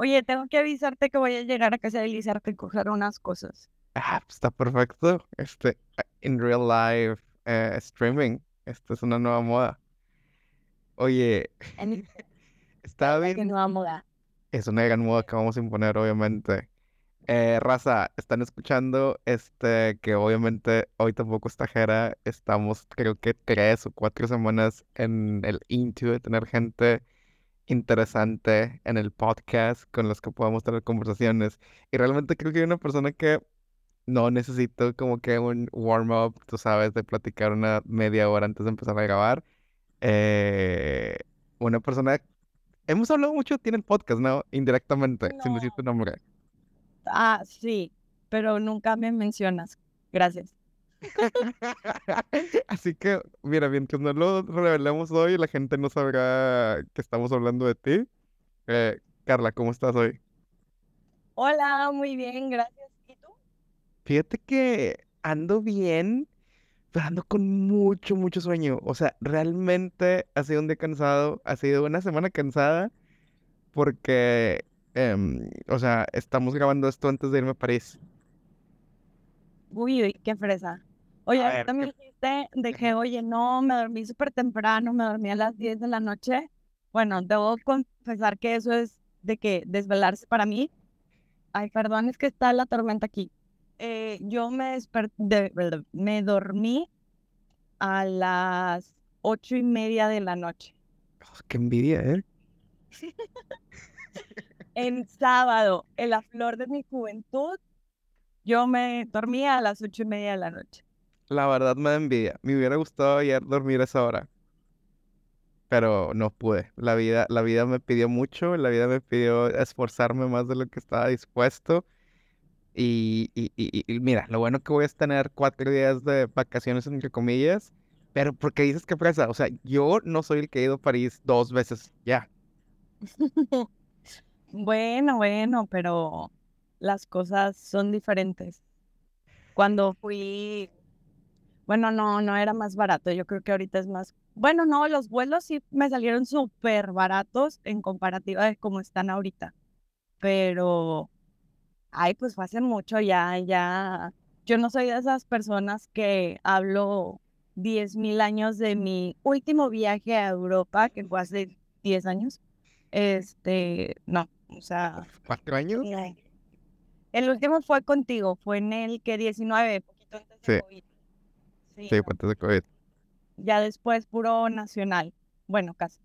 Oye, tengo que avisarte que voy a llegar a casa de Elisa a recoger unas cosas. Ah, pues, está perfecto. Este, en real life eh, streaming. Esta es una nueva moda. Oye, En está bien. nueva moda. Es una gran moda que vamos a imponer, obviamente. Eh, raza, están escuchando este que obviamente hoy tampoco está Jera. Estamos creo que tres o cuatro semanas en el into de tener gente interesante en el podcast con los que podamos tener conversaciones. Y realmente creo que hay una persona que no necesito como que un warm-up, tú sabes, de platicar una media hora antes de empezar a grabar. Eh, una persona, hemos hablado mucho, tiene el podcast, ¿no? Indirectamente, sin decir tu No. nombre. Ah, sí, pero nunca me mencionas. Gracias. Así que, mira, mientras no lo revelemos hoy, la gente no sabrá que estamos hablando de ti. Eh, Carla, ¿cómo estás hoy? Hola, muy bien, gracias. ¿Y tú? Fíjate que ando bien, pero ando con mucho, mucho sueño. O sea, realmente ha sido un día cansado, ha sido una semana cansada, porque, em, o sea, estamos grabando esto antes de irme a París. Uy, uy, qué fresa. Oye, A ver, ahorita me ¿qué- dijiste de que, oye, no, me dormí súper temprano, me dormí a las 10 de la noche. Bueno, debo confesar que eso es de que desvelarse para mí. Ay, perdón, es que está la tormenta aquí. Eh, yo me desperté, me dormí a las ocho y media de la noche. Oh, qué envidia, ¿eh? En sábado, en la flor de mi juventud, yo me dormí a las ocho y media de la noche. La verdad me da envidia. Me hubiera gustado ayer dormir a esa hora, pero no pude. La vida, la vida me pidió mucho, la vida me pidió esforzarme más de lo que estaba dispuesto. Y, y, y- y mira, lo bueno que voy es tener cuatro días de vacaciones, entre comillas, pero porque dices que fresa, o sea, yo no soy el que ha ido a París dos veces ya. Bueno, bueno, pero las cosas son diferentes. Cuando fui, bueno, no, no era más barato. Yo creo que ahorita es más. Bueno, no, los vuelos sí me salieron súper baratos en comparativa de cómo están ahorita. Pero, ay, pues fue hace mucho ya, ya. Yo no soy de esas personas que hablo 10.000 años de mi último viaje a Europa, que fue hace 10 años. Este, no, o sea, ¿Cuatro años? El último fue contigo, fue en el que 19, poquito antes de Sí. COVID. Sí, Sí, de COVID. Ya después puro nacional. Bueno, casi.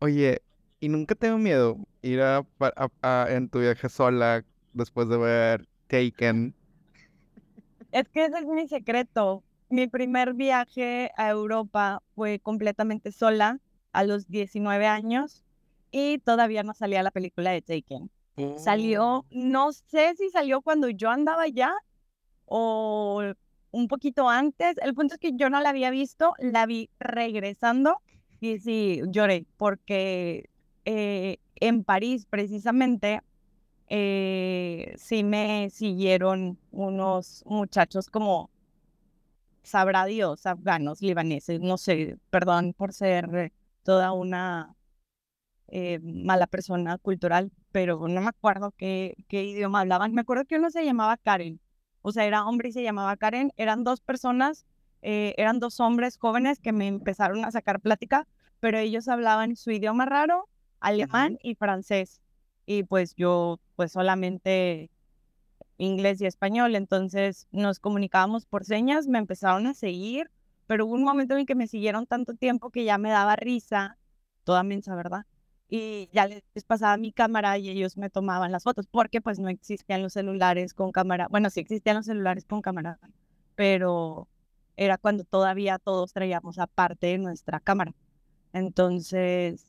Oye, ¿y nunca te dio miedo ir a, pa- a- a- en tu viaje sola después de ver Taken? Es que ese es mi secreto. Mi primer viaje a Europa fue completamente sola a los 19 años y todavía no salía la película de Taken. Salió, no sé si salió cuando yo andaba allá o un poquito antes. El punto es que yo no la había visto, la vi regresando y sí, lloré porque eh, en París precisamente eh, sí me siguieron unos muchachos como sabrá Dios, afganos, libaneses, no sé, perdón por ser toda una eh, mala persona cultural, pero no me acuerdo qué idioma hablaban. Me acuerdo que uno se llamaba Karen, o sea, era hombre y se llamaba Karen. Eran dos personas, eh, eran dos hombres jóvenes que me empezaron a sacar plática, pero ellos hablaban su idioma raro, alemán y francés. Y pues yo, pues solamente inglés y español, entonces nos comunicábamos por señas, me empezaron a seguir, pero hubo un momento en que me siguieron tanto tiempo que ya me daba risa, toda mensa, ¿verdad? Y ya les pasaba mi cámara y ellos me tomaban las fotos, porque pues no existían los celulares con cámara, bueno, sí existían los celulares con cámara, pero era cuando todavía todos traíamos aparte nuestra cámara. Entonces,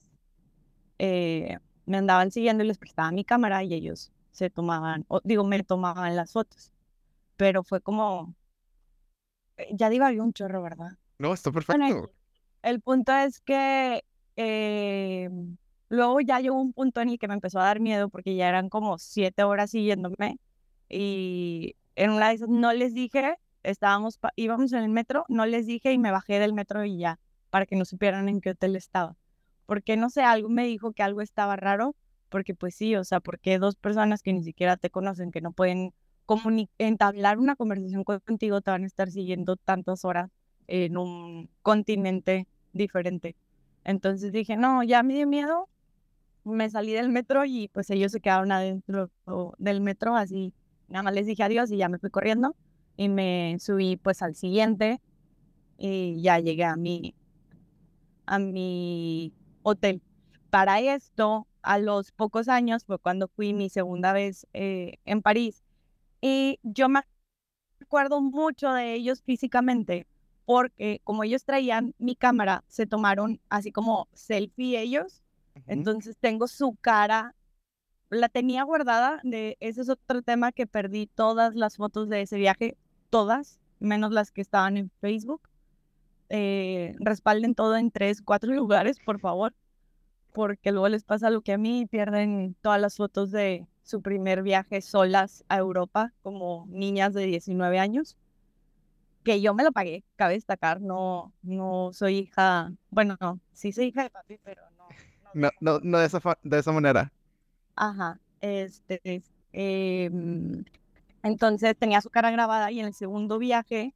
eh, me andaban siguiendo y les prestaba mi cámara y ellos se tomaban, o digo, me tomaban las fotos. Pero fue como, eh, ya divagué un chorro, ¿verdad? No, está Bueno, perfecto. El punto es que eh, luego ya llegó un punto en el que me empezó a dar miedo porque ya eran como siete horas siguiéndome y en una de esas no les dije, estábamos, íbamos en el metro, no les dije y me bajé del metro y ya, para que no supieran en qué hotel estaba. Porque no sé, algo me dijo que algo estaba raro, porque pues sí, o sea, porque dos personas que ni siquiera te conocen, que no pueden entablar una conversación contigo, te van a estar siguiendo tantas horas en un continente diferente. Entonces dije, no, ya me dio miedo, me salí del metro y pues ellos se quedaron adentro del metro, así nada más les dije adiós y ya me fui corriendo y me subí pues al siguiente y ya llegué a mi, a mi hotel. Para esto, a los pocos años fue cuando fui mi segunda vez eh, en París y yo me acuerdo mucho de ellos físicamente porque como ellos traían mi cámara, se tomaron así como selfie ellos. Entonces tengo su cara, la tenía guardada, de, ese es otro tema que perdí todas las fotos de ese viaje, todas, menos las que estaban en Facebook. Eh, respalden todo en tres, cuatro lugares, por favor, porque luego les pasa lo que a mí, pierden todas las fotos de su primer viaje solas a Europa como niñas de 19 años que yo me lo pagué, cabe destacar, no, no soy hija, bueno, no, sí soy hija de papi, pero no. No, no, de, esa de esa manera. Ajá, este, eh, entonces tenía su cara grabada y en el segundo viaje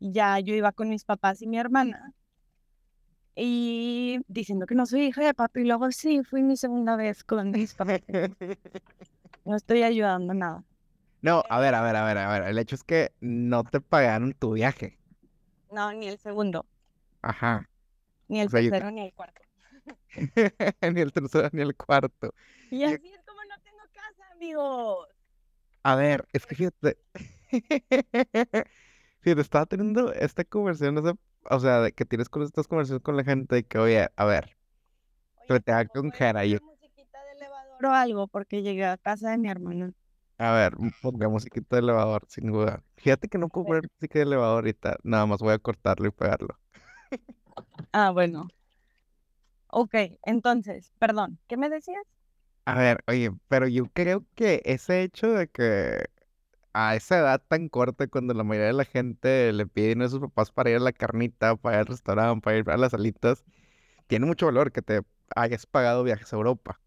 ya yo iba con mis papás y mi hermana y diciendo que no soy hija de papi y luego sí, fui mi segunda vez con mis papás. No estoy ayudando nada. No, a ver, a ver, a ver, a ver. El hecho es que no te pagaron tu viaje. No, ni el segundo. Ajá. Ni el tercero, ni el cuarto. ni el tercero, ni el cuarto. Y así es como no tengo casa, amigos. A ver, es que fíjate. fíjate, estaba teniendo esta conversación, o sea, de que tienes con estas conversaciones con la gente y que, oye, a ver, oye, te hago con Jera. Yo... musiquita de elevador o algo porque llegué a casa de mi hermana. A ver, ponga musiquita de elevador, sin duda. Fíjate que no puedo poner música de elevador ahorita. Nada más voy a cortarlo y pegarlo. Ah, bueno. Ok, entonces, perdón, ¿qué me decías? A ver, oye, pero yo creo que ese hecho de que a esa edad tan corta, cuando la mayoría de la gente le pide a sus papás para ir a la carnita, para ir al restaurante, para ir a las salitas, tiene mucho valor que te hayas pagado viajes a Europa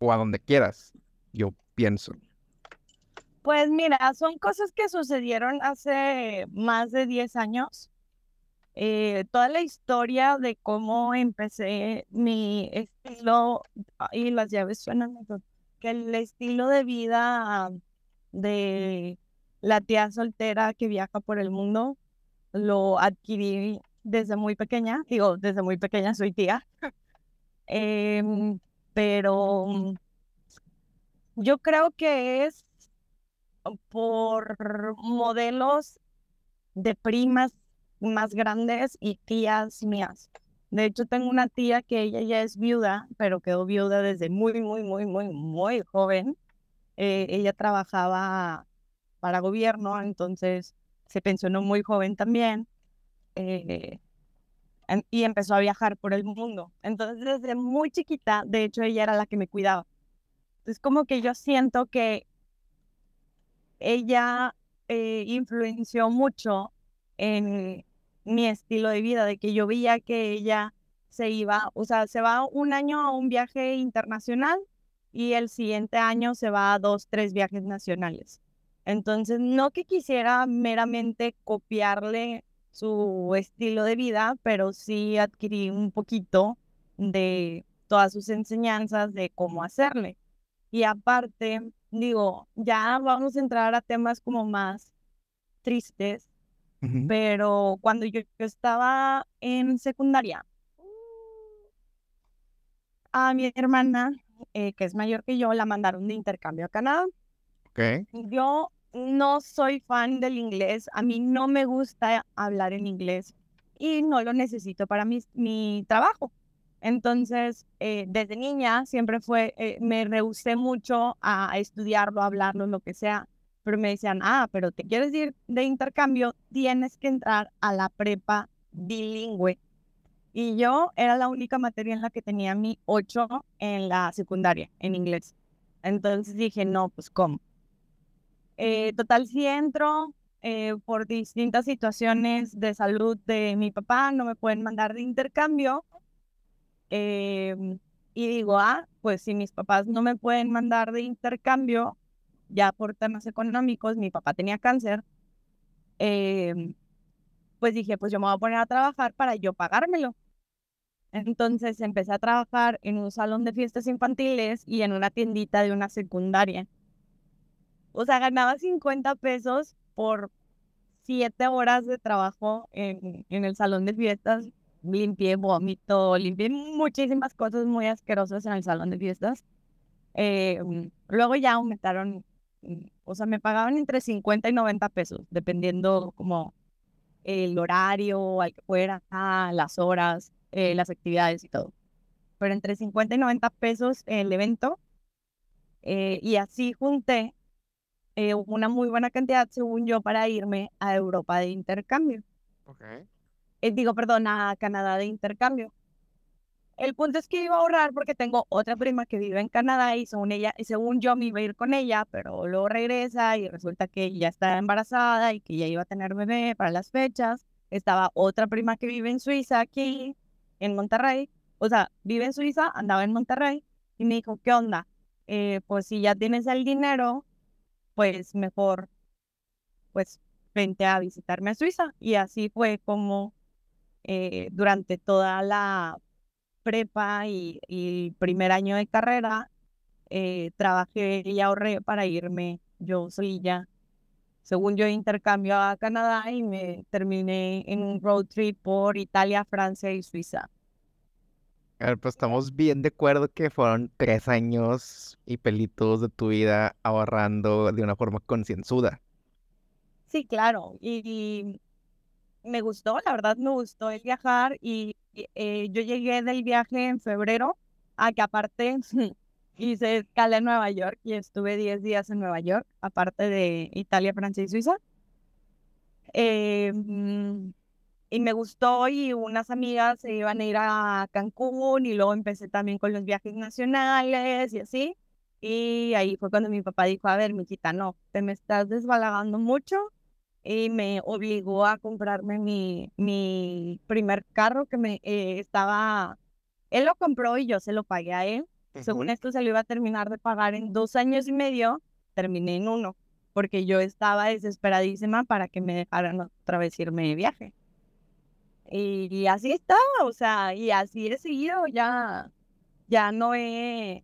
o a donde quieras, yo pienso. Pues mira, son cosas que sucedieron hace más de 10 años. Eh, toda la historia de cómo empecé mi estilo, y las llaves suenan, que el estilo de vida de la tía soltera que viaja por el mundo, lo adquirí desde muy pequeña, digo, desde muy pequeña soy tía, em, pero yo creo que es por modelos de primas más grandes y tías mías. De hecho, tengo una tía que ella ya es viuda, pero quedó viuda desde muy, muy, muy, muy, muy joven. Eh, ella trabajaba para gobierno, entonces se pensionó muy joven también eh, y empezó a viajar por el mundo. Entonces, desde muy chiquita, de hecho, ella era la que me cuidaba. Es como que yo siento que ella eh, influenció mucho en mi estilo de vida, de que yo veía que ella se iba, o sea, se va un año a un viaje internacional y el siguiente año se va a dos, tres viajes nacionales. Entonces, no que quisiera meramente copiarle su estilo de vida, pero sí adquirí un poquito de todas sus enseñanzas de cómo hacerle. Y aparte, digo, ya vamos a entrar a temas como más tristes, pero cuando yo, estaba en secundaria, a mi hermana, eh, que es mayor que yo, la mandaron de intercambio a Canadá. Okay. Yo no soy fan del inglés, a mí no me gusta hablar en inglés y no lo necesito para mi, mi trabajo. Entonces, eh, desde niña siempre fue, eh, me rehusé mucho a estudiarlo, a hablarlo, lo que sea, pero me decían, ah, pero te quieres ir de intercambio, tienes que entrar a la prepa bilingüe. Y yo era la única materia en la que tenía mi 8 en la secundaria, en inglés. Entonces dije, no, pues ¿cómo? Eh, total, si entro por distintas situaciones de salud de mi papá, no me pueden mandar de intercambio, Em, y digo, ah, pues si mis papás no me pueden mandar de intercambio, ya por temas económicos, mi papá tenía cáncer, em, pues dije, pues yo me voy a poner a trabajar para yo pagármelo. Entonces empecé a trabajar en un salón de fiestas infantiles y en una tiendita de una secundaria. O sea, ganaba 50 pesos por siete horas de trabajo en, en el salón de fiestas. Limpié vómito, limpié muchísimas cosas muy asquerosas en el salón de fiestas. Em, luego ya aumentaron, o sea, me pagaban entre 50 y 90 pesos, dependiendo como el horario al que fuera, ah, las horas, eh, las actividades y todo. Pero entre 50 y 90 pesos el evento. Eh, y así junté eh, una muy buena cantidad, según yo, para irme a Europa de intercambio. Okay. digo, perdón, a Canadá de intercambio. El punto es que iba a ahorrar porque tengo otra prima que vive en Canadá y según ella, y según yo me iba a ir con ella, pero luego regresa y resulta que ya está embarazada y que ya iba a tener bebé para las fechas. Estaba otra prima que vive en Suiza aquí, en Monterrey. O sea, vive en Suiza, andaba en Monterrey y me dijo, ¿qué onda? Eh, pues si ya tienes el dinero, pues mejor, pues vente a visitarme a Suiza. Y así fue como eh, durante toda la prepa y, y primer año de carrera, eh, trabajé y ahorré para irme yo ya según yo, intercambio a Canadá y me terminé en un road trip por Italia, Francia y Suiza. A ver, pues estamos bien de acuerdo que fueron tres años y pelitos de tu vida ahorrando de una forma concienzuda. Sí, claro. y, me gustó, la verdad me gustó el viajar y eh, yo llegué del viaje en febrero, a que aparte hice escala en Nueva York y estuve 10 días en Nueva York, aparte de Italia, Francia y Suiza. Eh, y me gustó y unas amigas se iban a ir a Cancún y luego empecé también con los viajes nacionales y así. Y ahí fue cuando mi papá dijo, a ver, mijita, no, te me estás desbalagando mucho y me obligó a comprarme mi, mi primer carro que me eh, estaba, él lo compró y yo se lo pagué a él. Según esto se lo iba a terminar de pagar en dos años y medio, terminé en uno, porque yo estaba desesperadísima para que me dejaran otra vez irme de viaje. Y, y así estaba, o sea, y así he seguido, ya, ya no he,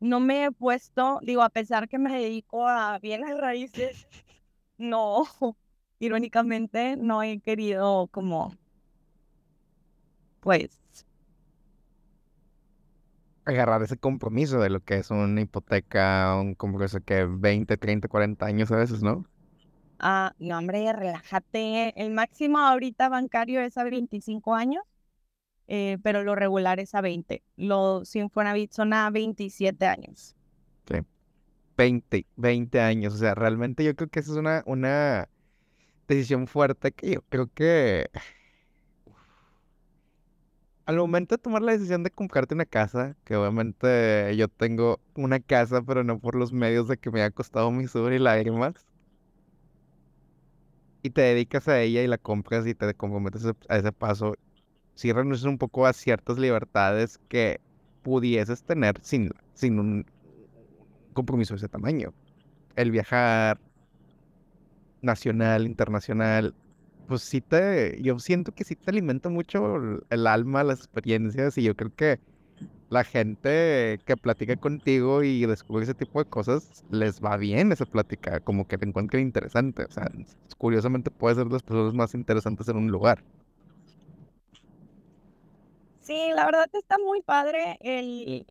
no me he puesto, digo, a pesar que me dedico a bienes raíces, no, irónicamente, no he querido como, pues... Agarrar ese compromiso de lo que es una hipoteca, un compromiso que 20, 30, 40 años a veces, ¿no? Ah, no, hombre, relájate. El máximo ahorita bancario es a 25 años, eh, pero lo regular es a 20. Los Infonavit son a 27 años. Sí. 20, 20 años. O sea, realmente yo creo que esa es una, una decisión fuerte que yo creo que al momento de tomar la decisión de comprarte una casa, que obviamente yo tengo una casa, pero no por los medios de que me ha costado mi sudor y lágrimas, y te dedicas a ella y la compras y te comprometes a ese paso, si renuncias un poco a ciertas libertades que pudieses tener sin, sin un compromiso de ese tamaño. El viajar nacional, internacional, pues sí te, yo siento que sí te alimenta mucho el alma, las experiencias y yo creo que la gente que platica contigo y descubre ese tipo de cosas, les va bien esa plática, como que te encuentran interesante. O sea, curiosamente puede ser las personas más interesantes en un lugar. Sí, la verdad está muy padre el,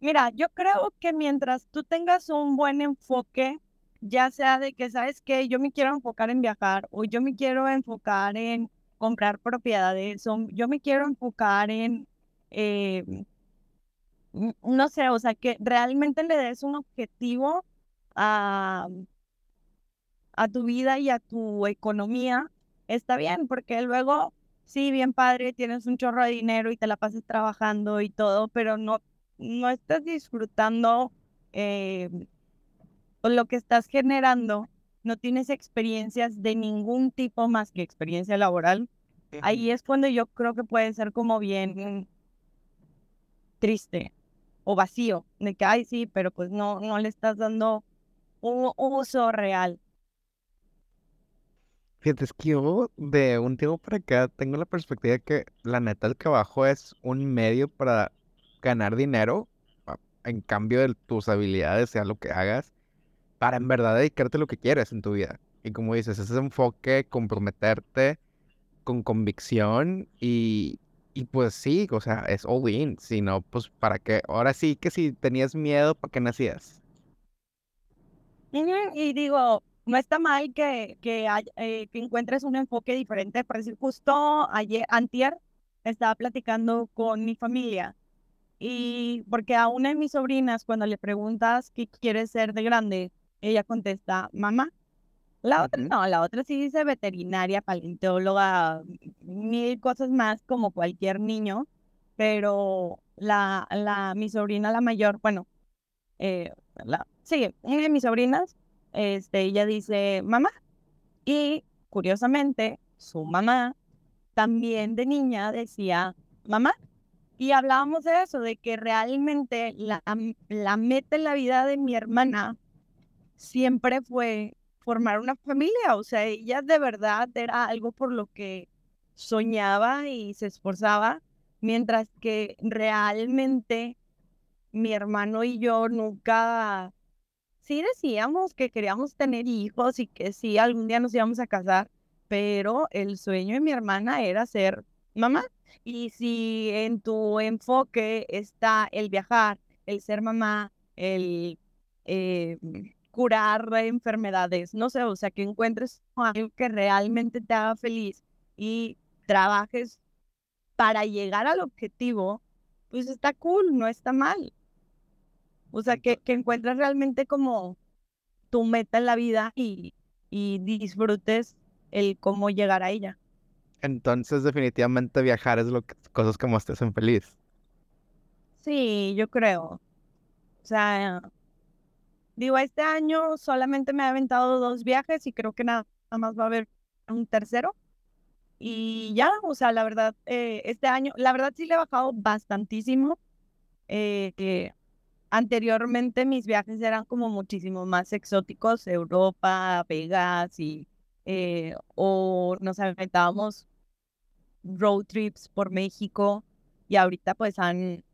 Mira, yo creo que mientras tú tengas un buen enfoque, ya sea de que, ¿sabes que Yo me quiero enfocar en viajar o yo me quiero enfocar en comprar propiedades o yo me quiero enfocar en, eh, no sé, o sea, que realmente le des un objetivo a, a tu vida y a tu economía, está bien, porque luego, sí, bien padre, tienes un chorro de dinero y te la pasas trabajando y todo, pero no no estás disfrutando eh, lo que estás generando, no tienes experiencias de ningún tipo más que experiencia laboral, ahí es cuando yo creo que puede ser como bien triste. o vacío, de que, ay, sí, pero pues no, no le estás dando un uso real. Fíjate, es que yo de un tiempo para acá tengo la perspectiva de que la neta el trabajo es un medio para ganar dinero, en cambio de tus habilidades, sea lo que hagas, para en verdad dedicarte a lo que quieres en tu vida. Y como dices, ese enfoque, comprometerte con convicción y, y pues sí, o sea, es all in. Si no, pues para qué. Ahora sí que si tenías miedo, ¿para qué nacías? Y digo, no está mal que, que, eh, que encuentres un enfoque diferente. Por decir, justo ayer, antier, estaba platicando con mi familia. Y porque a una de mis sobrinas, cuando le preguntas qué quiere ser de grande, ella contesta, mamá. La otra no, la otra sí dice veterinaria, paleontóloga, mil cosas más como cualquier niño, pero la, la, mi sobrina, la mayor, bueno, eh, la, sí, una de mis sobrinas, este, ella dice mamá. Y curiosamente, su mamá también de niña decía mamá. Y hablábamos de eso, de que realmente la, la meta en la vida de mi hermana siempre fue formar una familia, o sea, ella de verdad era algo por lo que soñaba y se esforzaba, mientras que realmente mi hermano y yo nunca, sí decíamos que queríamos tener hijos y que sí, algún día nos íbamos a casar, pero el sueño de mi hermana era ser mamá. Y si en tu enfoque está el viajar, el ser mamá, el eh, curar enfermedades, no sé, o sea, que encuentres algo que realmente te haga feliz y trabajes para llegar al objetivo, pues está cool, no está mal. O sea, que, que encuentres realmente como tu meta en la vida y, y disfrutes el cómo llegar a ella. Entonces, definitivamente viajar es lo que cosas más te hacen feliz. Sí, yo creo. O sea, Digo, este año solamente me he aventado dos viajes y creo que nada, más va a haber un tercero. Y ya, o sea, la verdad, eh, este año, la verdad sí le he bajado bastantísimo. Eh, anteriormente mis viajes eran como muchísimo más exóticos, Europa, Vegas y eh, o nos aventábamos road trips por México y ahorita pues han,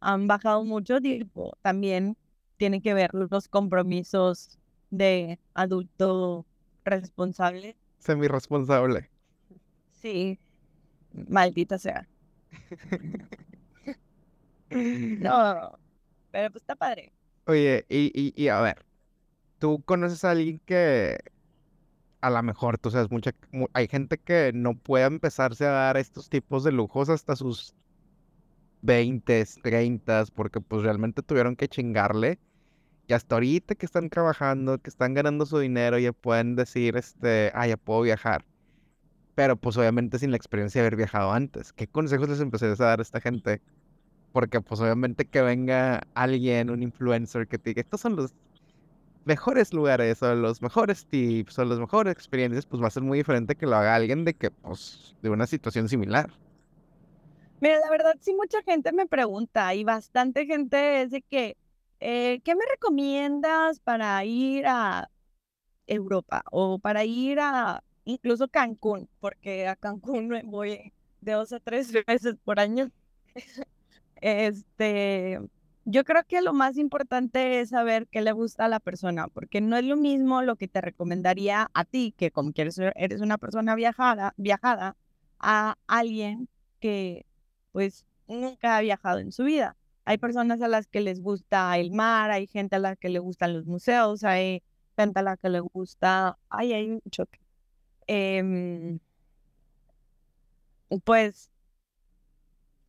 han bajado mucho, digo, también tiene que ver los compromisos de adulto responsable. Semi-responsable. Sí, maldita sea. no, pero pues está padre. Oye, y, y, y a ver, ¿tú conoces a alguien que a lo mejor, tú sabes, mucha, hay gente que no puede empezarse a dar estos tipos de lujos hasta sus 20, 30, porque pues realmente tuvieron que chingarle. Y hasta ahorita que están trabajando, que están ganando su dinero, ya pueden decir, este, ah, ya puedo viajar. Pero pues obviamente sin la experiencia de haber viajado antes. ¿Qué consejos les empecé a dar a esta gente? Porque pues obviamente que venga alguien, un influencer, que te diga, estos son los mejores lugares, o los mejores tips, o las mejores experiencias, pues va a ser muy diferente que lo haga alguien de que, pues, de una situación similar. Mira, la verdad, sí, mucha gente me pregunta y bastante gente es de que, eh, ¿qué me recomiendas para ir a Europa o para ir a incluso Cancún? Porque a Cancún me voy de dos a tres veces por año. Este, yo creo que lo más importante es saber qué le gusta a la persona, porque no es lo mismo lo que te recomendaría a ti, que como quieres eres una persona viajada, viajada, a alguien que pues nunca ha viajado en su vida. Hay personas a las que les gusta el mar, hay gente a la que le gustan los museos, hay gente a la que le gusta... Ay, hay un choque. Em, pues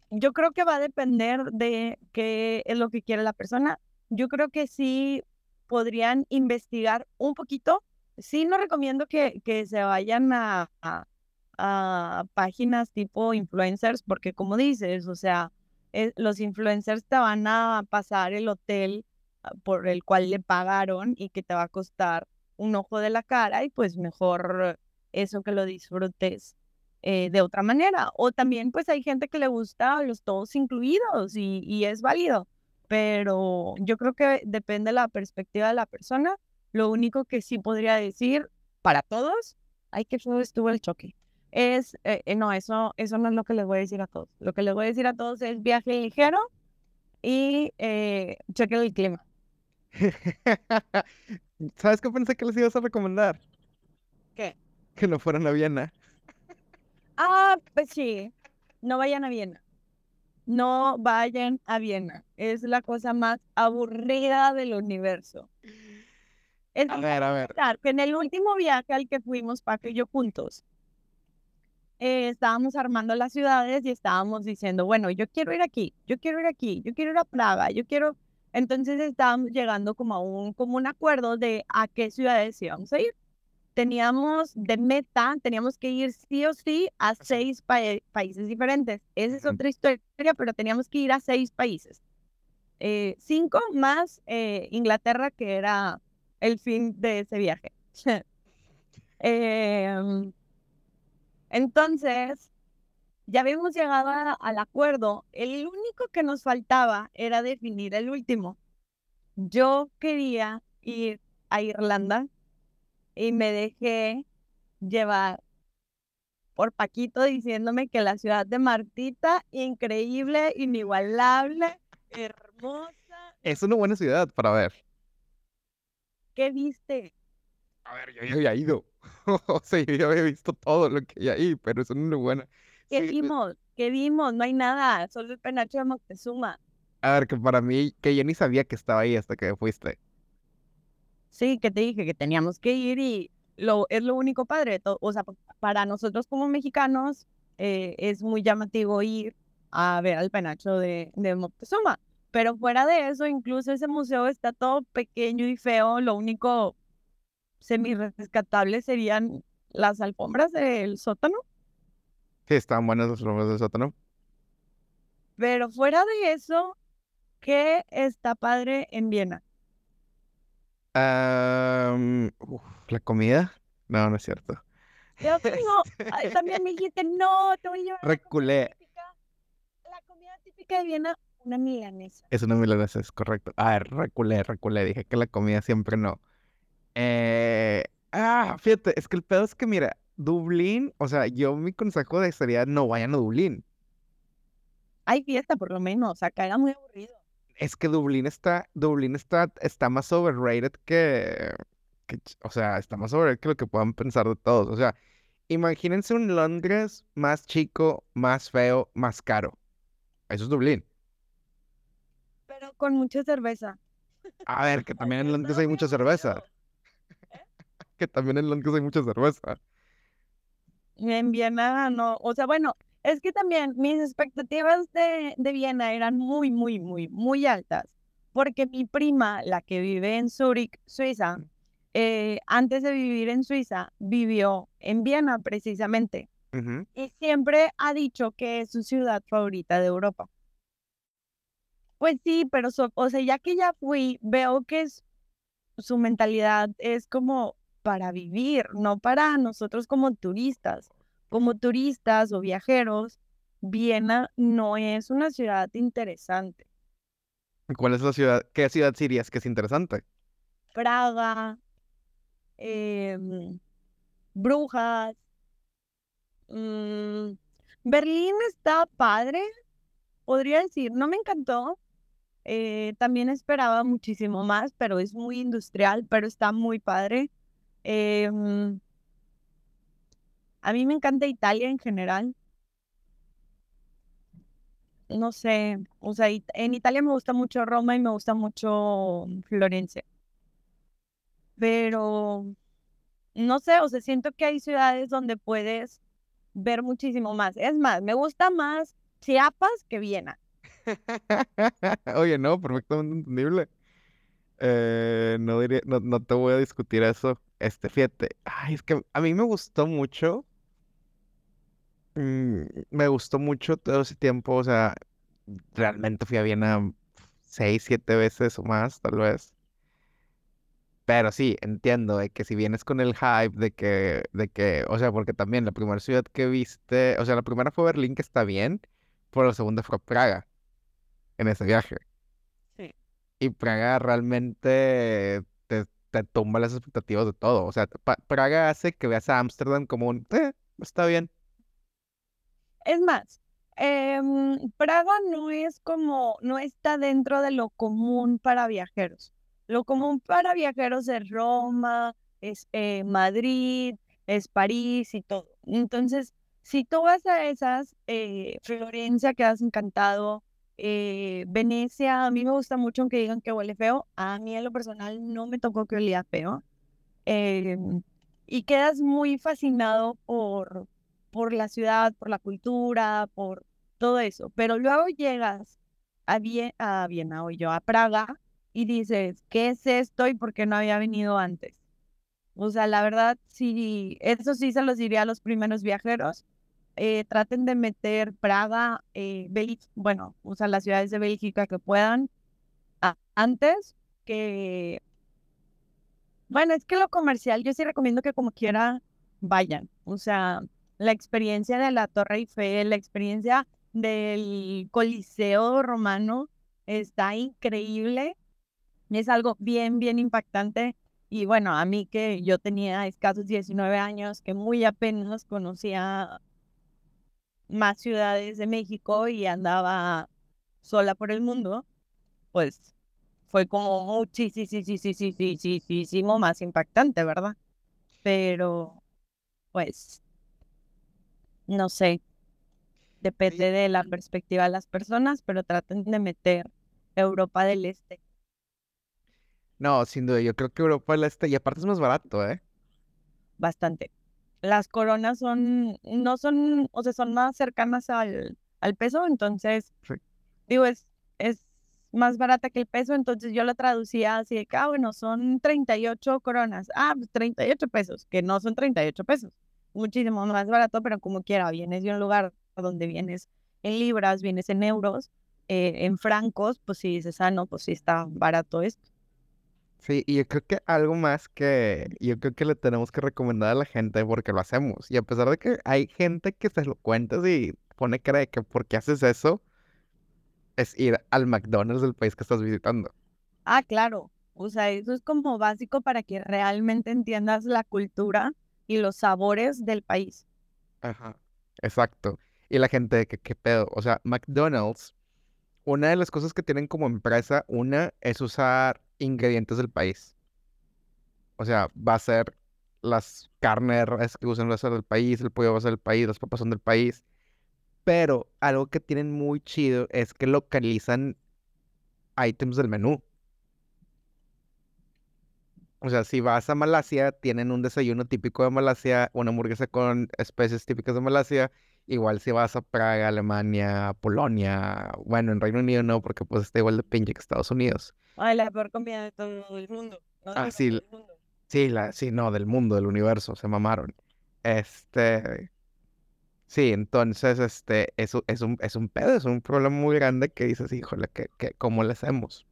yo creo que va a depender de qué es lo que quiere la persona. Yo creo que sí podrían investigar un poquito. Sí, no recomiendo que, que se vayan a, a páginas tipo influencers, porque como dices, o sea, eh, los influencers te van a pasar el hotel ah, por el cual le pagaron y que te va a costar un ojo de la cara y pues mejor eso que lo disfrutes eh, de otra manera. O también pues hay gente que le gusta los todos incluidos y, y es válido. pero yo creo que depende de la perspectiva de la persona. Lo único que sí podría decir para todos, ay, que feo estuvo el choque. Es, eh, eh, no, eso, eso no es lo que les voy a decir a todos. Lo que les voy a decir a todos es viaje ligero y eh, chequen el clima. ¿Sabes qué pensé que les ibas a recomendar? ¿Qué? Que no fueran a Viena. Ah, pues sí, no vayan a Viena. No vayan a Viena. Es la cosa más aburrida del universo. Es A ver, a ver. Claro, que en el último viaje al que fuimos, Paco y yo juntos, eh, estábamos armando las ciudades y estábamos diciendo, bueno, yo quiero ir aquí, yo quiero ir aquí, yo quiero ir a Praga, yo quiero... Entonces estábamos llegando como a un, como un acuerdo de a qué ciudades íbamos a ir. Teníamos de meta, teníamos que ir sí o sí a seis pa- países diferentes. Esa es otra historia, pero teníamos que ir a seis países. Eh, cinco más eh, Inglaterra, que era el fin de ese viaje. Em, entonces, ya habíamos llegado a- al acuerdo. El único que nos faltaba era definir el último. Yo quería ir a Irlanda y me dejé llevar por Paquito diciéndome que la ciudad de Martita, increíble, inigualable, hermosa. Es una buena ciudad para ver. ¿Qué viste? A ver, yo ya había ido. O sea, yo ya había visto todo lo que hay ahí, pero es una buena. ¿Qué Sí, vimos? ¿Qué vimos? No hay nada, solo el penacho de Moctezuma. a ver, que para mí, que yo ni sabía que estaba ahí hasta que fuiste. Sí, que te dije que teníamos que ir y lo, es lo único padre. to- O sea, pa- para nosotros como mexicanos eh, es muy llamativo ir a ver al penacho de, de Moctezuma. Pero fuera de eso, incluso ese museo está todo pequeño y feo. Lo único semi rescatable serían las alfombras del sótano. Sí, estaban buenas las bromas del sótano. Pero fuera de eso, ¿qué está padre en Viena? Uf, ¿la comida? No, no es cierto. Yo no, ay, también me dijiste, no, te voy a llevar a la comida Reculé. típica. La comida típica de Viena, una milanesa. Es una milanesa, es correcto. A ver, reculé, reculé. Dije que la comida siempre no. Eh, ah, fíjate, es que el pedo es que, mira, Dublín, o sea, yo mi consejo de sería no vayan a Dublín. Hay fiesta por lo menos, acá era muy aburrido. Es que Dublín está, Dublín está, está más overrated que, que o sea, está más overrated que lo que puedan pensar de todos. O sea, imagínense un Londres más chico, más feo, más caro. Eso es Dublín. Pero con mucha cerveza. A ver, que también en Londres hay mucha cerveza. aburrido. Que también en Londres hay mucha cerveza. En Viena no, o sea, bueno, es que también mis expectativas de, de Viena eran muy, muy, muy, muy altas, porque mi prima, la que vive en Zúrich, Suiza, eh, antes de vivir en Suiza, vivió en Viena precisamente, y siempre ha dicho que es su ciudad favorita de Europa. Pues sí, pero, so- o sea, ya que ya fui, veo que es, su mentalidad es como para vivir, no para nosotros como turistas. Como turistas o viajeros, Viena no es una ciudad interesante. ¿Cuál es la ciudad? ¿Qué ciudad dirías que es interesante? Praga, em, Brujas, mm, Berlín está padre, podría decir, no me encantó. eh, también esperaba muchísimo más, pero es muy industrial, pero está muy padre. Em, a mí me encanta Italia en general. No sé, o sea, en Italia me gusta mucho Roma y me gusta mucho Florencia. Pero no sé, o sea, siento que hay ciudades donde puedes ver muchísimo más. Es más, me gusta más Chiapas que Viena. Oye, no, perfectamente entendible. Eh, no diría, no, no te voy a discutir eso. Este, fíjate, ay, es que a mí me gustó mucho. Mm, me gustó mucho todo ese tiempo, o sea, realmente fui a Viena seis, siete veces o más, tal vez. Pero sí, entiendo de que si vienes con el hype de que, de que, o sea, porque también la primera ciudad que viste, o sea, la primera fue Berlín, que está bien, pero la segunda fue Praga en ese viaje. Sí. Y Praga realmente te, te tumba las expectativas de todo. O sea, Praga hace que veas a Ámsterdam como un, "Eh, está bien. Es más, em, Praga no es como, no está dentro de lo común para viajeros. Lo común para viajeros es Roma, es eh, Madrid, es París y todo. Entonces, si tú vas a esas, eh, Florencia, quedas encantado. eh, Venecia, a mí me gusta mucho aunque digan que huele feo. A mí en lo personal no me tocó que olía feo. em, y quedas muy fascinado por, por la ciudad, por la cultura, por todo eso. Pero luego llegas a, Vie- a Viena, o yo, a Praga, y dices, ¿qué es esto y por qué no había venido antes? O sea, la verdad, sí, eso sí se los diría a los primeros viajeros. eh, traten de meter Praga, eh, bueno, o sea, las ciudades de Bélgica que puedan antes que bueno, es que lo comercial, yo sí recomiendo que como quiera vayan. O sea, la experiencia de la Torre Eiffel, la experiencia del Coliseo Romano está increíble. Es algo bien, bien impactante. Y bueno, a mí que yo tenía escasos 19 años, que muy apenas conocía más ciudades de México y andaba sola por el mundo, pues fue como muchísimo más impactante, ¿verdad? Pero, pues, no sé, depende de la perspectiva de las personas, pero traten de meter Europa del Este No, sin duda, yo creo que Europa del Este, y aparte es más barato, ¿eh? bastante. Las coronas son, no son, o sea, son más cercanas al, al peso, entonces, Sí. digo, es, es más barata que el peso, entonces yo lo traducía así de que, ah, bueno, son 38 coronas, ah, pues 38 pesos, que no son 38 pesos, muchísimo más barato, pero como quiera, vienes de un lugar donde vienes en libras, vienes en euros, eh, en francos, pues si dices, ah, no, pues sí está barato esto. Sí, y yo creo que algo más que yo creo que le tenemos que recomendar a la gente porque lo hacemos. Y a pesar de que hay gente que se lo cuentas y pone cara de que ¿por qué haces eso? Es ir al McDonald's del país que estás visitando. Ah, claro. O sea, eso es como básico para que realmente entiendas la cultura y los sabores del país. Ajá. Exacto. Y la gente que qué pedo. O sea, McDonald's, una de las cosas que tienen como empresa, una es usar ingredientes del país. O sea, va a ser las carnes que usan va a ser del país, el pollo va a ser del país, las papas son del país. Pero algo que tienen muy chido es que localizan items del menú. O sea, si vas a Malasia, tienen un desayuno típico de Malasia, una hamburguesa con especies típicas de Malasia. Igual si vas a Praga, Alemania, Polonia, bueno, en Reino Unido no, porque pues está igual de pinche que Estados Unidos. Ay, la peor comida de todo el mundo. No Ah, sí, del mundo. sí, la, sí, no, del mundo, del universo, se mamaron. Este, sí, entonces, este, eso es un, es un pedo, es un problema muy grande que dices, híjole, que, que, ¿cómo le hacemos?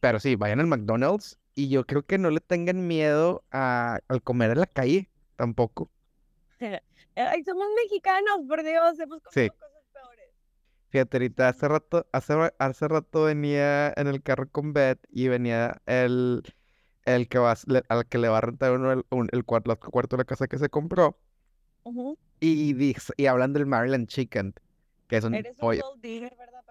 Pero sí, vayan al McDonald's y yo creo que no le tengan miedo a, al comer en la calle, tampoco. Ay, somos mexicanos, por Dios, hemos Sí. comido cosas peores. Fíjate, ahorita hace rato, hace, hace rato venía en el carro con Beth y venía el, el que va, le- al que le va a rentar uno el, un- el cuarto, cuarto de la casa que se compró. Ujú. Y, dice- y hablan del Maryland Chicken, que es un Eres un pollo. gold digger, ¿verdad?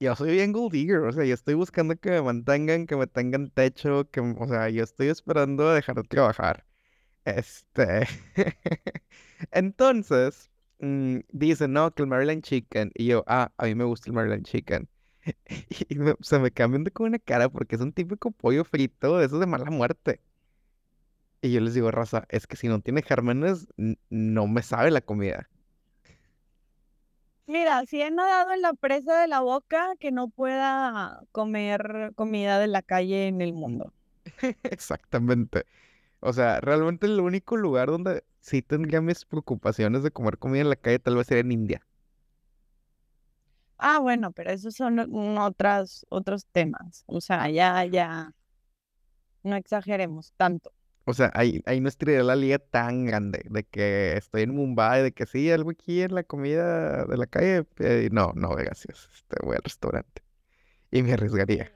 Yo soy bien gold digger, o sea, yo estoy buscando que me mantengan, que me tengan techo, que, o sea, yo estoy esperando a dejar de trabajar. Este. Entonces, mm, dice, no, que el Maryland Chicken. Y yo, ah, a mí me gusta el Maryland Chicken. Y se me cambian de con una cara porque es un típico pollo frito de esos de mala muerte. Y yo les digo, raza, es que si no tiene gérmenes, no me sabe la comida. Mira, si he nadado en la presa de la boca, que no pueda comer comida de la calle en el mundo. Exactamente. O sea, realmente el único lugar donde sí tendría mis preocupaciones de comer comida en la calle tal vez sería en India. Ah, bueno, pero esos son otras, otros temas. O sea, ya, ya, no exageremos tanto. O sea, ahí, ahí no estaría la liga tan grande de que estoy en Mumbai, de que sí, algo aquí en la comida de la calle. eh, no, no, gracias. Este, voy al restaurante. Y me arriesgaría.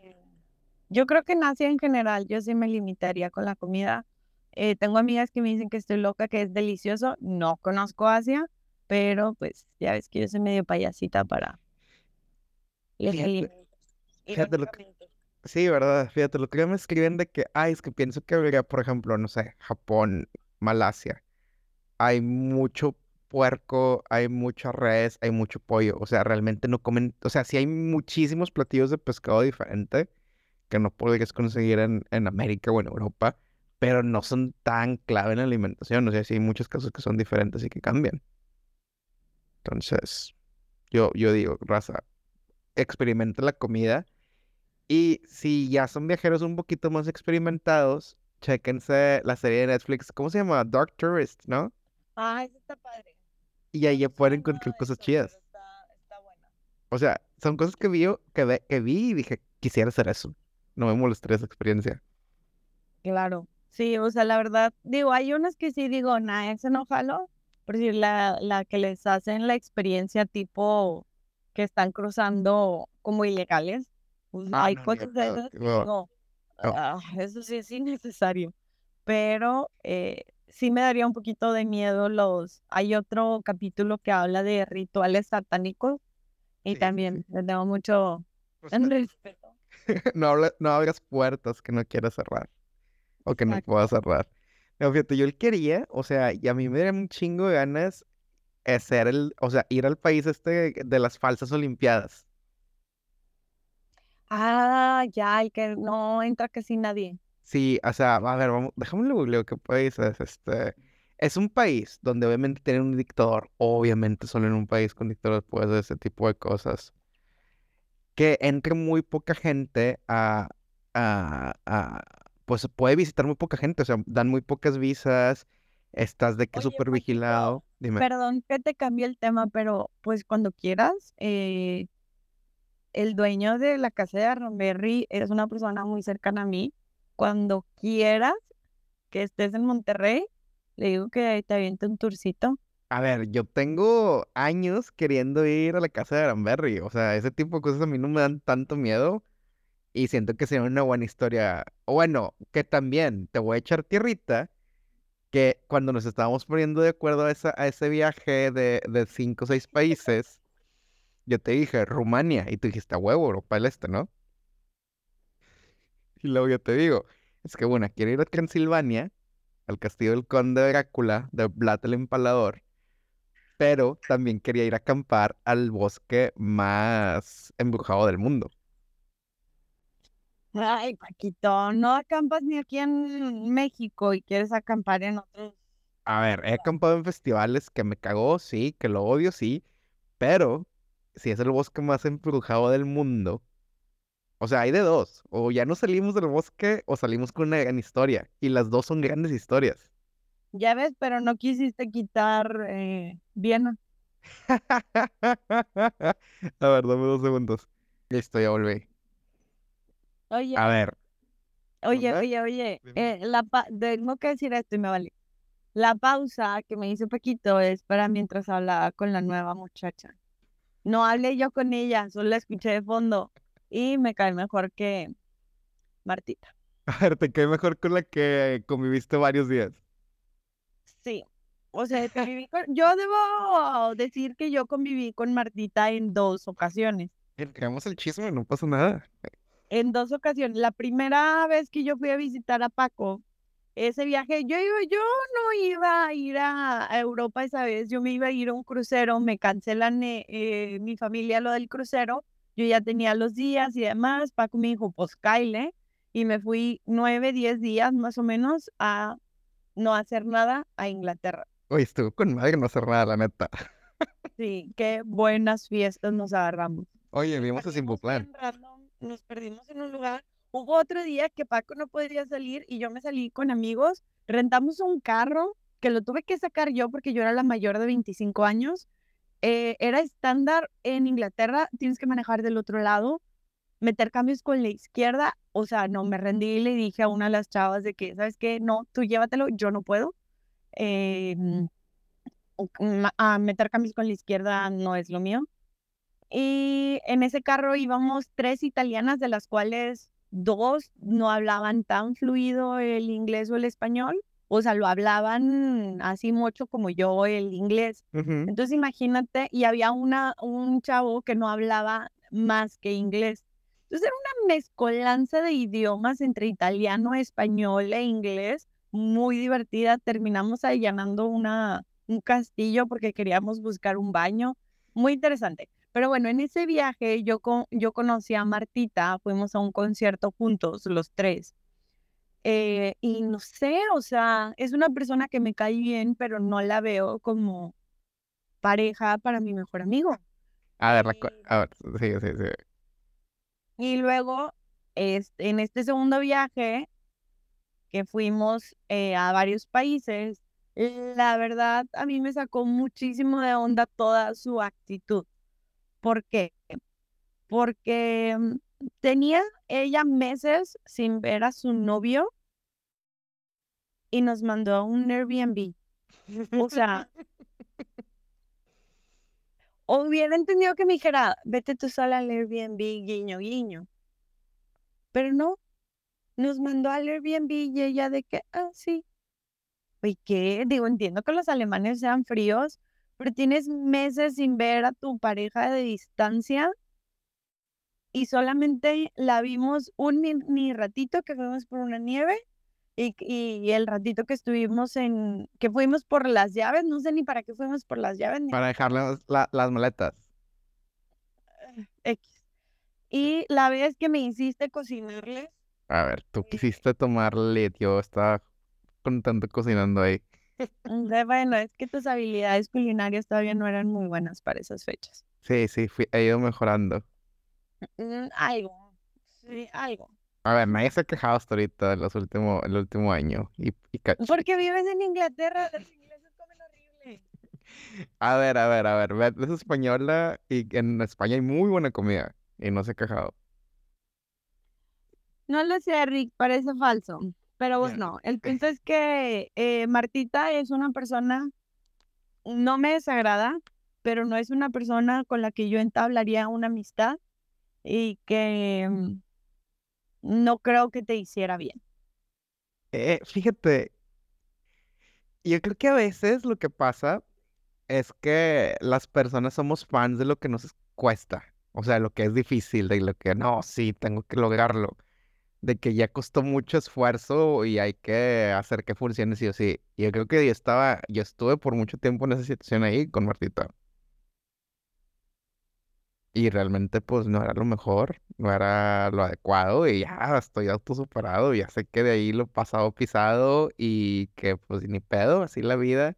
Yo creo que en Asia en general yo sí me limitaría con la comida. Eh, tengo amigas que me dicen que estoy loca, que es delicioso. No conozco Asia, pero pues ya ves que yo soy medio payasita para los Fíjate, alimentos. fíjate lo que... Sí, ¿verdad? Fíjate, lo que me escriben de que, ay, es que pienso que habría, por ejemplo, no sé, Japón, Malasia. Hay mucho puerco, hay mucha res, hay mucho pollo. O sea, realmente no comen, o sea, sí hay muchísimos platillos de pescado diferente que no podrías conseguir en, en América o en Europa, pero no son tan clave en la alimentación. O sea, sí hay muchas cosas que son diferentes y que cambian. Entonces, yo, yo digo, raza, experimenta la comida y si ya son viajeros un poquito más experimentados, chéquense la serie de Netflix, ¿cómo se llama? Dark Tourist, ¿no? Ah, eso está padre. Y ahí ya pueden encontrar cosas chidas. está, está buena. O sea, son cosas que vi, que, ve- que vi y dije, quisiera hacer eso. No me molestaría esa experiencia. Claro. Sí, o sea, la verdad, digo, hay unas que sí digo, nah, ese no jalo. Por decir, la, la que les hacen la experiencia tipo que están cruzando como ilegales. Pues, Ah, hay no, cosas de esas No, no. "Ah, eso sí es innecesario. Pero eh, sí me daría un poquito de miedo los... Hay otro capítulo que habla de rituales satánicos y Sí, sí, sí. también le tengo mucho Pues, respeto. no, habla- no abras puertas que no quieras cerrar o que no puedas cerrar. No, fíjate, yo él quería, o sea, y a mí me daría un chingo de ganas hacer el, o sea, ir al país este de las falsas olimpiadas. Ah, ya, y que no entra casi nadie. Sí, o sea, a ver, vamos, déjame lo googleo, ¿qué país es este? Es un país donde obviamente tienen un dictador, obviamente solo en un país con dictador puedes hacer ese tipo de cosas. Que entre muy poca gente a, a, a, pues puede visitar muy poca gente, o sea, dan muy pocas visas, estás de que súper Paquito, vigilado, dime. perdón que te cambie el tema, pero pues cuando quieras, eh, el dueño de la casa de Arronberry es una persona muy cercana a mí. Cuando quieras que estés en Monterrey, le digo que te aviente un tourcito. A ver, yo tengo años queriendo ir a la casa de Aranberry, o sea, ese tipo de cosas a mí no me dan tanto miedo. Y siento que sería una buena historia. Bueno, que también te voy a echar tierrita, que cuando nos estábamos poniendo de acuerdo a, esa, a ese viaje de, de cinco o seis países, yo te dije Rumania, y tú dijiste a huevo, Europa del Este, ¿no? Y luego yo te digo, es que bueno, quiero ir a Transilvania, al castillo del conde Drácula, de Vlad el Empalador, pero también quería ir a acampar al bosque más embrujado del mundo. Ay, Paquito, no acampas ni aquí en México y quieres acampar en otros. A ver, he acampado en festivales que me cagó, sí, que lo odio, sí, pero si es el bosque más embrujado del mundo, o sea, hay de dos, o ya no salimos del bosque o salimos con una gran historia, y las dos son grandes historias. Ya ves, pero no quisiste quitar eh, Viena. A ver, dame dos segundos. Listo, ya volví. Oye, A ver, oye, oye, oye, eh, la pa- tengo que decir esto y me vale. La pausa que me hizo Paquito es para mientras hablaba con la nueva muchacha. No hablé yo con ella, solo la escuché de fondo y me cae mejor que Martita. A ver, te quedé mejor con la que conviviste varios días. Sí, o sea, conviví con- yo debo decir que yo conviví con Martita en dos ocasiones. Entramos el chisme, no pasa nada. En dos ocasiones. La primera vez que yo fui a visitar a Paco, ese viaje, yo iba, yo no iba a ir a, a Europa esa vez, yo me iba a ir a un crucero, me cancelan eh, eh, mi familia lo del crucero, yo ya tenía los días y demás, Paco me dijo, pues Kyle, y me fui nueve, diez días más o menos a no hacer nada a Inglaterra. Oye, estuvo con madre no hacer nada, la neta. Sí, qué buenas fiestas nos agarramos. Oye, Nos vimos a random, nos perdimos en un lugar. Hubo otro día que Paco no podría salir y yo me salí con amigos. Rentamos un carro que lo tuve que sacar yo porque yo era la mayor de 25 años. Eh, era estándar en Inglaterra, tienes que manejar del otro lado, meter cambios con la izquierda. O sea, no, me rendí y le dije a una de las chavas de que, ¿sabes qué? No, tú llévatelo, yo no puedo. Eh, o- ma- a meter cambios con la izquierda no es lo mío. Y en ese carro íbamos tres italianas, de las cuales dos no hablaban tan fluido el inglés o el español, o sea, lo hablaban así mucho como yo el inglés. Ujú. Entonces imagínate, y había una, un chavo que no hablaba más que inglés. Entonces era una mezcolanza de idiomas entre italiano, español e inglés, muy divertida. Terminamos allanando una, un castillo porque queríamos buscar un baño, muy interesante. Pero bueno, en ese viaje yo, con, yo conocí a Martita, fuimos a un concierto juntos, los tres. Eh, y no sé, o sea, es una persona que me cae bien, pero no la veo como pareja para mi mejor amigo. A ver, recu- Y, a ver, sigue, sigue, sigue. y luego, este, en este segundo viaje que fuimos eh, a varios países, la verdad a mí me sacó muchísimo de onda toda su actitud. ¿Por qué? Porque mm, tenía ella meses sin ver a su novio y nos mandó a un Airbnb. O sea, hubiera entendido que me dijera, vete tú sola al Airbnb, guiño, guiño. Pero no, nos mandó al Airbnb y ella de que, ah, sí. ¿Y qué? Digo, entiendo que los alemanes sean fríos, pero tienes meses sin ver a tu pareja de distancia y solamente la vimos un ni, ni ratito que fuimos por una nieve y, y el ratito que estuvimos en, que fuimos por las llaves, no sé ni para qué fuimos por las llaves, ni Para dejarle la- las maletas. X. Y la vez que me hiciste cocinarles, A ver, tú eh, quisiste tomar lead, yo estaba contento cocinando ahí. Bueno, es que tus habilidades culinarias todavía no eran muy buenas para esas fechas. Sí, sí, fui, he ido mejorando. Mm, algo, sí, algo. A ver, nadie se ha quejado hasta ahorita en los últimos, el último año. Y, Porque vives en Inglaterra, los ingleses comen horrible. A ver, a ver, a ver, es española y en España hay muy buena comida y no se ha quejado. No lo sé, Rick, parece falso. Pero Ya. bueno, el punto es que eh, Martita es una persona, no me desagrada, pero no es una persona con la que yo entablaría una amistad y que mm, no creo que te hiciera bien. Eh, fíjate, yo creo que a veces lo que pasa es que las personas somos fans de lo que nos cuesta, o sea, lo que es difícil, de lo que no, sí, tengo que lograrlo, de que ya costó mucho esfuerzo y hay que hacer que funcione sí o sí. Yo creo que yo estaba, yo estuve por mucho tiempo en esa situación ahí con Martita. Y realmente pues no era lo mejor, no era lo adecuado y ya estoy autosuperado, ya sé que de ahí lo pasado pisado y que pues ni pedo, así la vida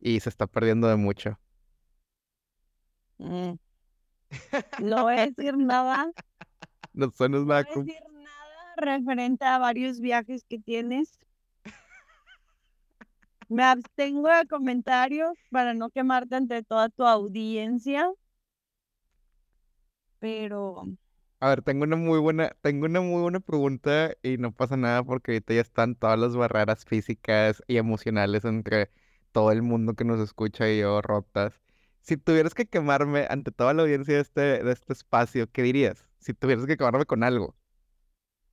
y se está perdiendo de mucho. Mm, No voy a decir nada, No no nada voy a con- decir nada referente a varios viajes que tienes. Me abstengo de comentarios para no quemarte ante toda tu audiencia, pero A ver, tengo una muy buena, tengo una muy buena pregunta y no pasa nada porque ahorita ya están todas las barreras físicas y emocionales entre todo el mundo que nos escucha y yo rotas. Si tuvieras que quemarme ante toda la audiencia de este, de este espacio, ¿qué dirías? Si tuvieras que quemarme con algo.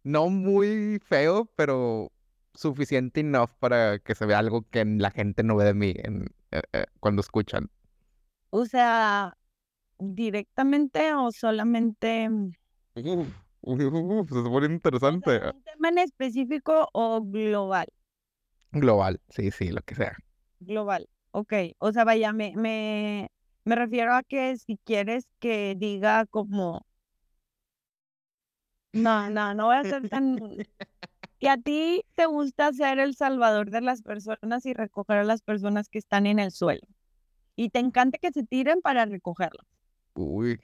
No muy feo, pero suficiente enough para que se vea algo que la gente no ve de mí en- eh, eh, cuando escuchan. O sea, directamente o solamente, mm, Uf, uf, se pone o interesante. sea, un tema en específico o global, Global, sí, sí, lo que sea. global. Ok, o sea, vaya, me, me, me refiero a que si quieres que diga como, no, no, no voy a ser tan, que a ti te gusta ser el salvador de las personas y recoger a las personas que están en el suelo. Y te encanta que se tiren para recogerlas. Uy.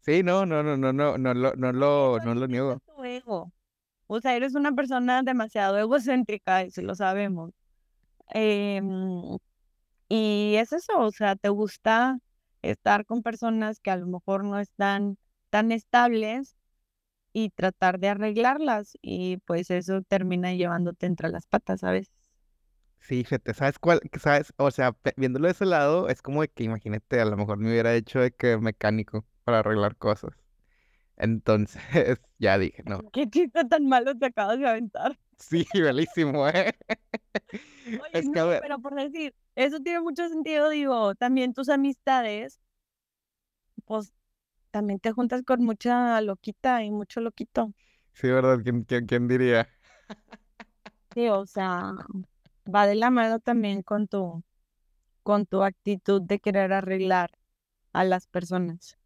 Sí, no, no, no, no, no, no lo, no Y lo, no lo niego. tu ego. O sea, eres una persona demasiado egocéntrica, eso lo sabemos. Em, y es eso, o sea, te gusta estar con personas que a lo mejor no están tan estables y tratar de arreglarlas. Y pues eso termina llevándote entre las patas, ¿sabes? Sí, fíjate, ¿sabes cuál? ¿Sabes? O sea, viéndolo de ese lado, es como de que imagínate, a lo mejor me hubiera hecho de que mecánico para arreglar cosas. Entonces, ya dije, no. ¿Qué chiste tan malo te acabas de aventar? Sí, belísimo, ¿eh? Oye, Es que, no, a ver, pero por decir, eso tiene mucho sentido, digo, también tus amistades, pues también te juntas con mucha loquita y mucho loquito. sí, ¿verdad? ¿Quién, quién, quién diría? Sí, o sea, va de la mano también con tu, con tu actitud de querer arreglar a las personas.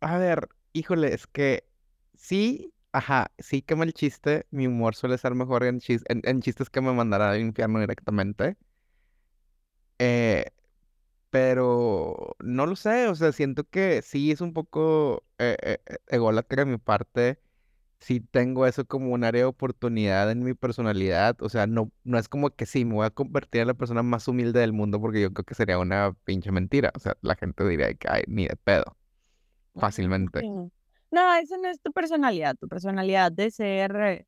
A ver, híjole, es que sí, ajá, sí que el chiste, mi humor suele ser mejor en, chis- en, en chistes que me mandarán al infierno directamente. Eh, pero no lo sé, o sea, siento que sí es un poco eh, eh, eh, ególatra de mi parte. Sí tengo eso como un área de oportunidad en mi personalidad. O sea, no, no es como que sí, me voy a convertir en la persona más humilde del mundo porque yo creo que sería una pinche mentira. O sea, la gente diría que ay, ni de pedo, fácilmente. No, eso no es tu personalidad, tu personalidad de ser, eh,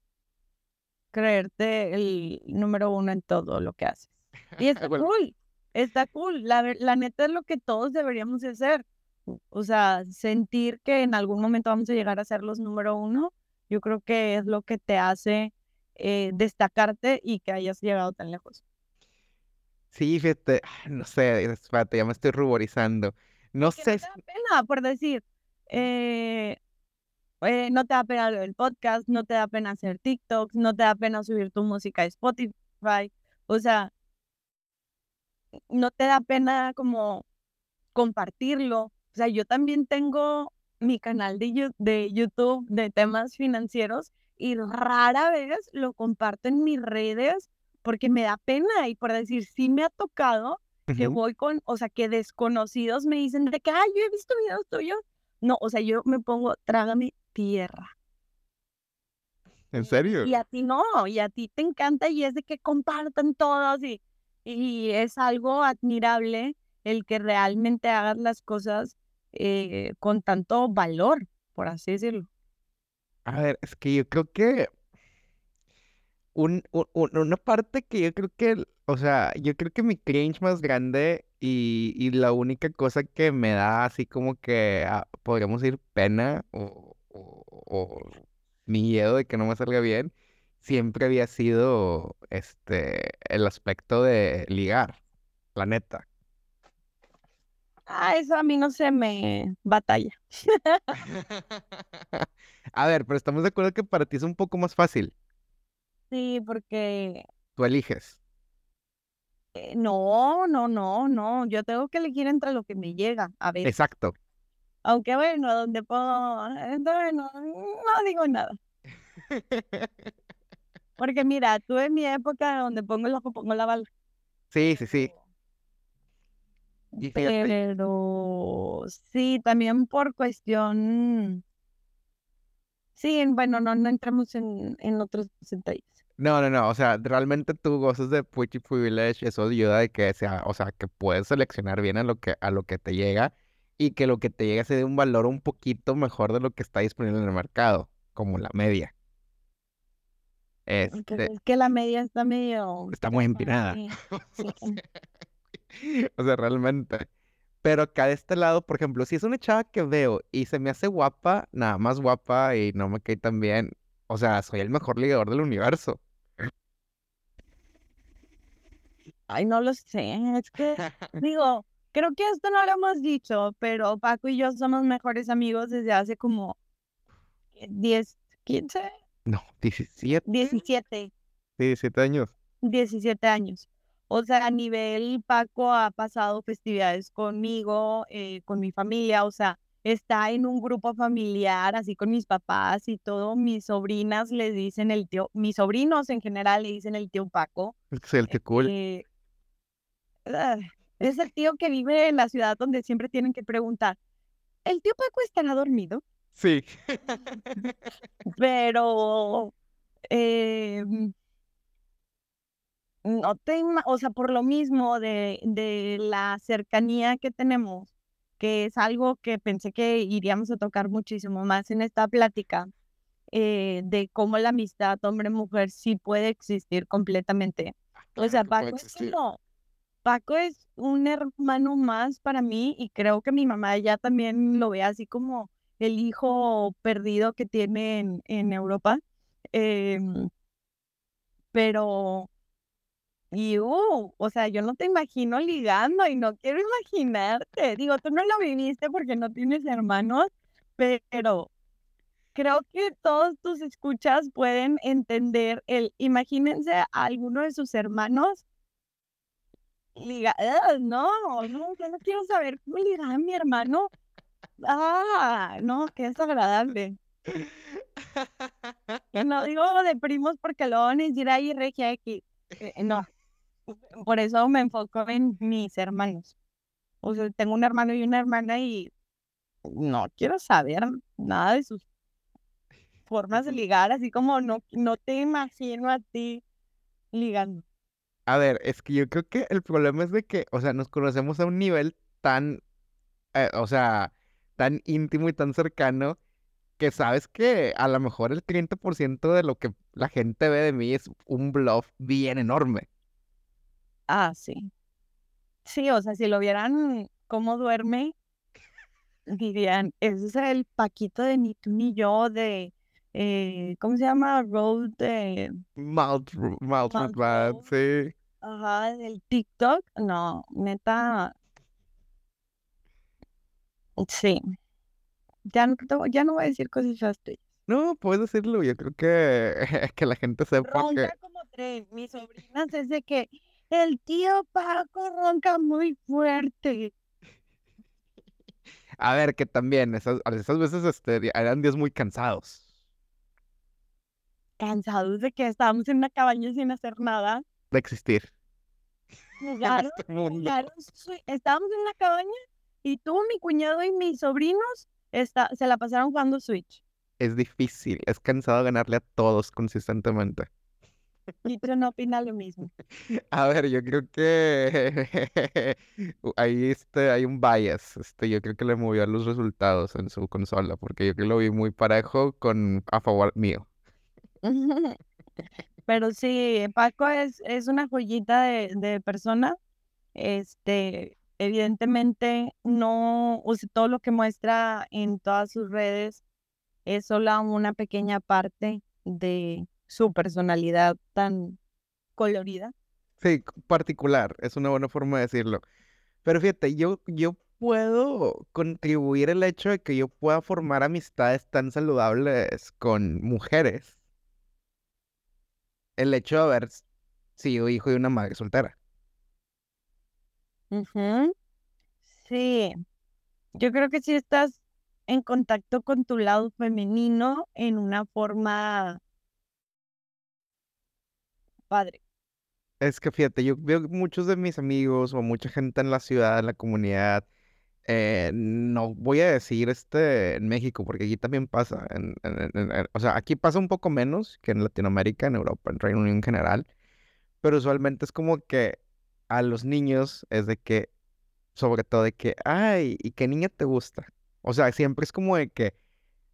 creerte el número uno en todo lo que haces. Y Bueno, cool, está cool. La, la neta es lo que todos deberíamos de hacer. O sea, sentir que en algún momento vamos a llegar a ser los número uno, yo creo que es lo que te hace eh, destacarte y que hayas llegado tan lejos. sí, fíjate, no sé, espérate, ya me estoy ruborizando. No Que no sé, te da pena, por decir, eh, eh, no te da pena del podcast, no te da pena hacer TikToks, no te da pena subir tu música a Spotify, o sea, no te da pena como compartirlo. O sea, yo también tengo mi canal de, de YouTube de temas financieros y rara vez lo comparto en mis redes porque me da pena y por decir, sí me ha tocado que voy con, o sea, que desconocidos me dicen de que, ay, yo he visto videos tuyos. No, o sea, yo me pongo, trágame tierra. ¿En serio? y a ti no, y a ti te encanta y es de que compartan todos y, y es algo admirable el que realmente hagas las cosas eh, con tanto valor, por así decirlo. A ver, es que yo creo que un, un- un- una parte que yo creo que, o sea, yo creo que mi cringe más grande y, y la única cosa que me da así como que ah, podríamos decir pena o, o, o miedo de que no me salga bien, siempre había sido este el aspecto de ligar, la neta. Ah, eso a mí no se me batalla. A ver, pero estamos de acuerdo que para ti es un poco más fácil. Sí, porque Tú eliges. eh, no, no, no, no, yo tengo que elegir entre lo que me llega a veces. Exacto. Aunque bueno, donde puedo, eh, bueno, no digo nada. Porque mira, tuve mi época donde pongo el ojo, pongo la bala. Sí, sí, sí. Pero sí, también por cuestión, sí, en- bueno, no, no entramos en, en otros detalles. No, no, no, o sea, realmente tú gozas de Puchi Privilege, eso ayuda de que sea, o sea, que puedes seleccionar bien a lo que, a lo que te llega y que lo que te llega se dé un valor un poquito mejor de lo que está disponible en el mercado, como la media. Este, es que la media está medio está muy empinada. Sí. O sea, realmente. Pero acá de este lado, por ejemplo, si es una chava que veo y se me hace guapa, nada más guapa y no me cae tan bien, o sea, soy el mejor ligador del universo. Ay, no lo sé, es que digo, creo que esto no lo hemos dicho, pero Paco y yo somos mejores amigos desde hace como 10, 15, No, 17, 17. 17 años. 17 años. O sea, a nivel Paco ha pasado festividades conmigo, eh, con mi familia, o sea, está en un grupo familiar, así con mis papás y todo. Mis sobrinas le dicen el tío, mis sobrinos en general le dicen el tío Paco. Sí, el que cool. eh, ah, es el tío que vive en la ciudad donde siempre tienen que preguntar, ¿el tío Paco estará dormido? Sí. Pero eh, no te, o sea, por lo mismo de, de la cercanía que tenemos, que es algo que pensé que iríamos a tocar muchísimo más en esta plática, eh, de cómo la amistad hombre-mujer sí puede existir completamente. O sea, que Paco es como, Paco es un hermano más para mí y creo que mi mamá ya también lo ve así como el hijo perdido que tiene en, en Europa. Em, pero, y uh, o sea, yo no te imagino ligando y no quiero imaginarte. Digo, tú no lo viviste porque no tienes hermanos, pero creo que todos tus escuchas pueden entender el, imagínense a alguno de sus hermanos liga, no, no, yo no quiero saber cómo ligar a mi hermano. Ah, no, qué desagradable. No digo de primos porque lo van a decir ahí regia X. Eh, no, por eso me enfoco en mis hermanos. O sea, tengo un hermano y una hermana y no quiero saber nada de sus formas de ligar, así como no, no te imagino a ti ligando. A ver, es que yo creo que el problema es de que, o sea, nos conocemos a un nivel tan, eh, o sea, tan íntimo y tan cercano que sabes que a lo mejor el 30% de lo que la gente ve de mí es un bluff bien enorme. Ah, sí. Sí, o sea, si lo vieran cómo duerme, dirían, ese es el Paquito de ni tú ni yo de, eh, ¿cómo se llama? Road de... Mouth, mouth, Mouth Road. sí. Ajá, del TikTok. No, neta, sí. Ya no, ya no voy a decir cosas feas tuyas. No, puedes decirlo, yo creo que, que la gente sepa que... Ronca como tren. Mis sobrinas es de que el tío Paco ronca muy fuerte. A ver, que también, esas, esas veces este, eran días muy cansados Cansados de que estábamos en una cabaña sin hacer nada. de existir este mundo. jugaron sui- estábamos en una cabaña y tú, mi cuñado y mis sobrinos está, se la pasaron jugando Switch. Es difícil, es cansado ganarle a todos consistentemente. Y tú no opina lo mismo. A ver, yo creo que ahí este, hay un bias. Este, yo creo que le movió los resultados en su consola, porque yo creo que lo vi muy parejo con a favor mío. Pero sí, Paco es, es una joyita de, de persona. Este, evidentemente no, o sea, todo lo que muestra en todas sus redes es solo una pequeña parte de su personalidad tan colorida. Sí, particular, es una buena forma de decirlo. Pero fíjate, yo, yo puedo contribuir el hecho de que yo pueda formar amistades tan saludables con mujeres. El hecho de haber sido hijo de una madre soltera. Sí, yo creo que sí estás en contacto con tu lado femenino en una forma padre. Es que fíjate, yo veo muchos de mis amigos o mucha gente en la ciudad, en la comunidad, eh, no voy a decir este en México, porque aquí también pasa, o sea, aquí pasa un poco menos que en Latinoamérica, en Europa, en Reino Unido en general, pero usualmente es como que a los niños es de que, sobre todo de que, ay, ¿y qué niña te gusta? O sea, siempre es como de que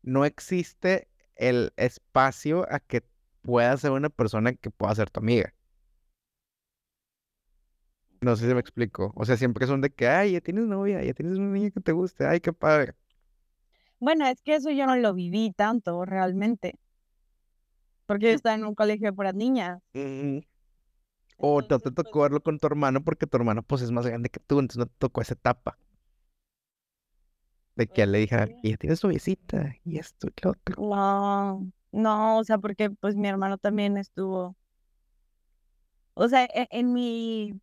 no existe el espacio a que pueda ser una persona que pueda ser tu amiga. No sé si me explico. O sea, siempre son de que, ay, ya tienes novia, ya tienes una niña que te guste, ay, qué padre. Bueno, es que eso yo no lo viví tanto realmente, porque yo estaba en un colegio puras niñas. O no te tocó verlo con tu hermano porque tu hermano pues es más grande que tú, entonces no te tocó esa etapa. De que le pues dijera, sí. y ya tienes noviecita, y esto y lo otro. No, no, o sea, porque pues mi hermano también estuvo, o sea, e- en mi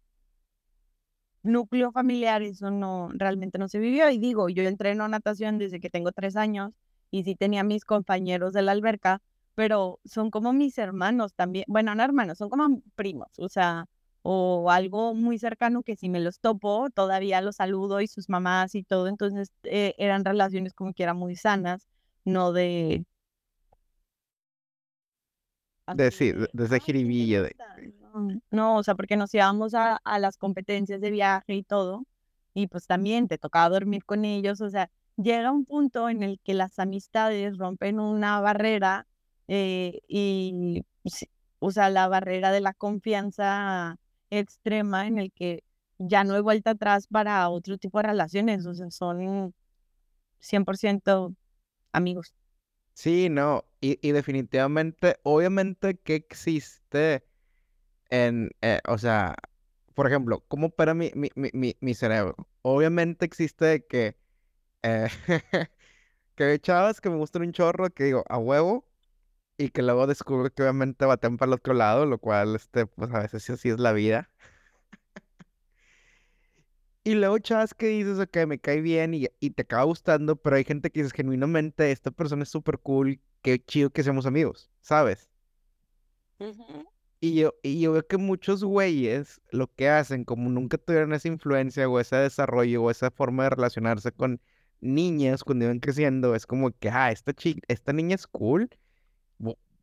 núcleo familiar eso no, realmente no se vivió. Y digo, yo entreno natación desde que tengo tres años y sí tenía mis compañeros de la alberca, pero son como mis hermanos también, bueno, no hermanos, son como primos, o sea, o algo muy cercano que si me los topo, todavía los saludo y sus mamás y todo, entonces eh, eran relaciones como que eran muy sanas, no de... De sí, de, de, de no, o sea, porque nos íbamos a, a las competencias de viaje y todo, y pues también te tocaba dormir con ellos, o sea, llega un punto en el que las amistades rompen una barrera eh, y, o sea, la barrera de la confianza extrema en el que ya no hay vuelta atrás para otro tipo de relaciones, o sea, son 100% amigos. Sí, no, y, y definitivamente, obviamente que existe en, eh, o sea, por ejemplo, ¿cómo mi, mi, mi, mi, mi cerebro? Obviamente existe que, eh, que hay chavas que me gustan un chorro, que digo, a huevo, y que luego descubro que obviamente baten para el otro lado, lo cual, este, pues a veces sí así es la vida. Y luego chavas que dices, ok, me cae bien y, y te acaba gustando, pero hay gente que dices genuinamente, esta persona es súper cool, qué chido que seamos amigos, ¿sabes? Y yo, y yo veo que muchos güeyes lo que hacen, como nunca tuvieron esa influencia o ese desarrollo o esa forma de relacionarse con niñas cuando iban creciendo, es como que, ah, esta, chi- esta niña es cool,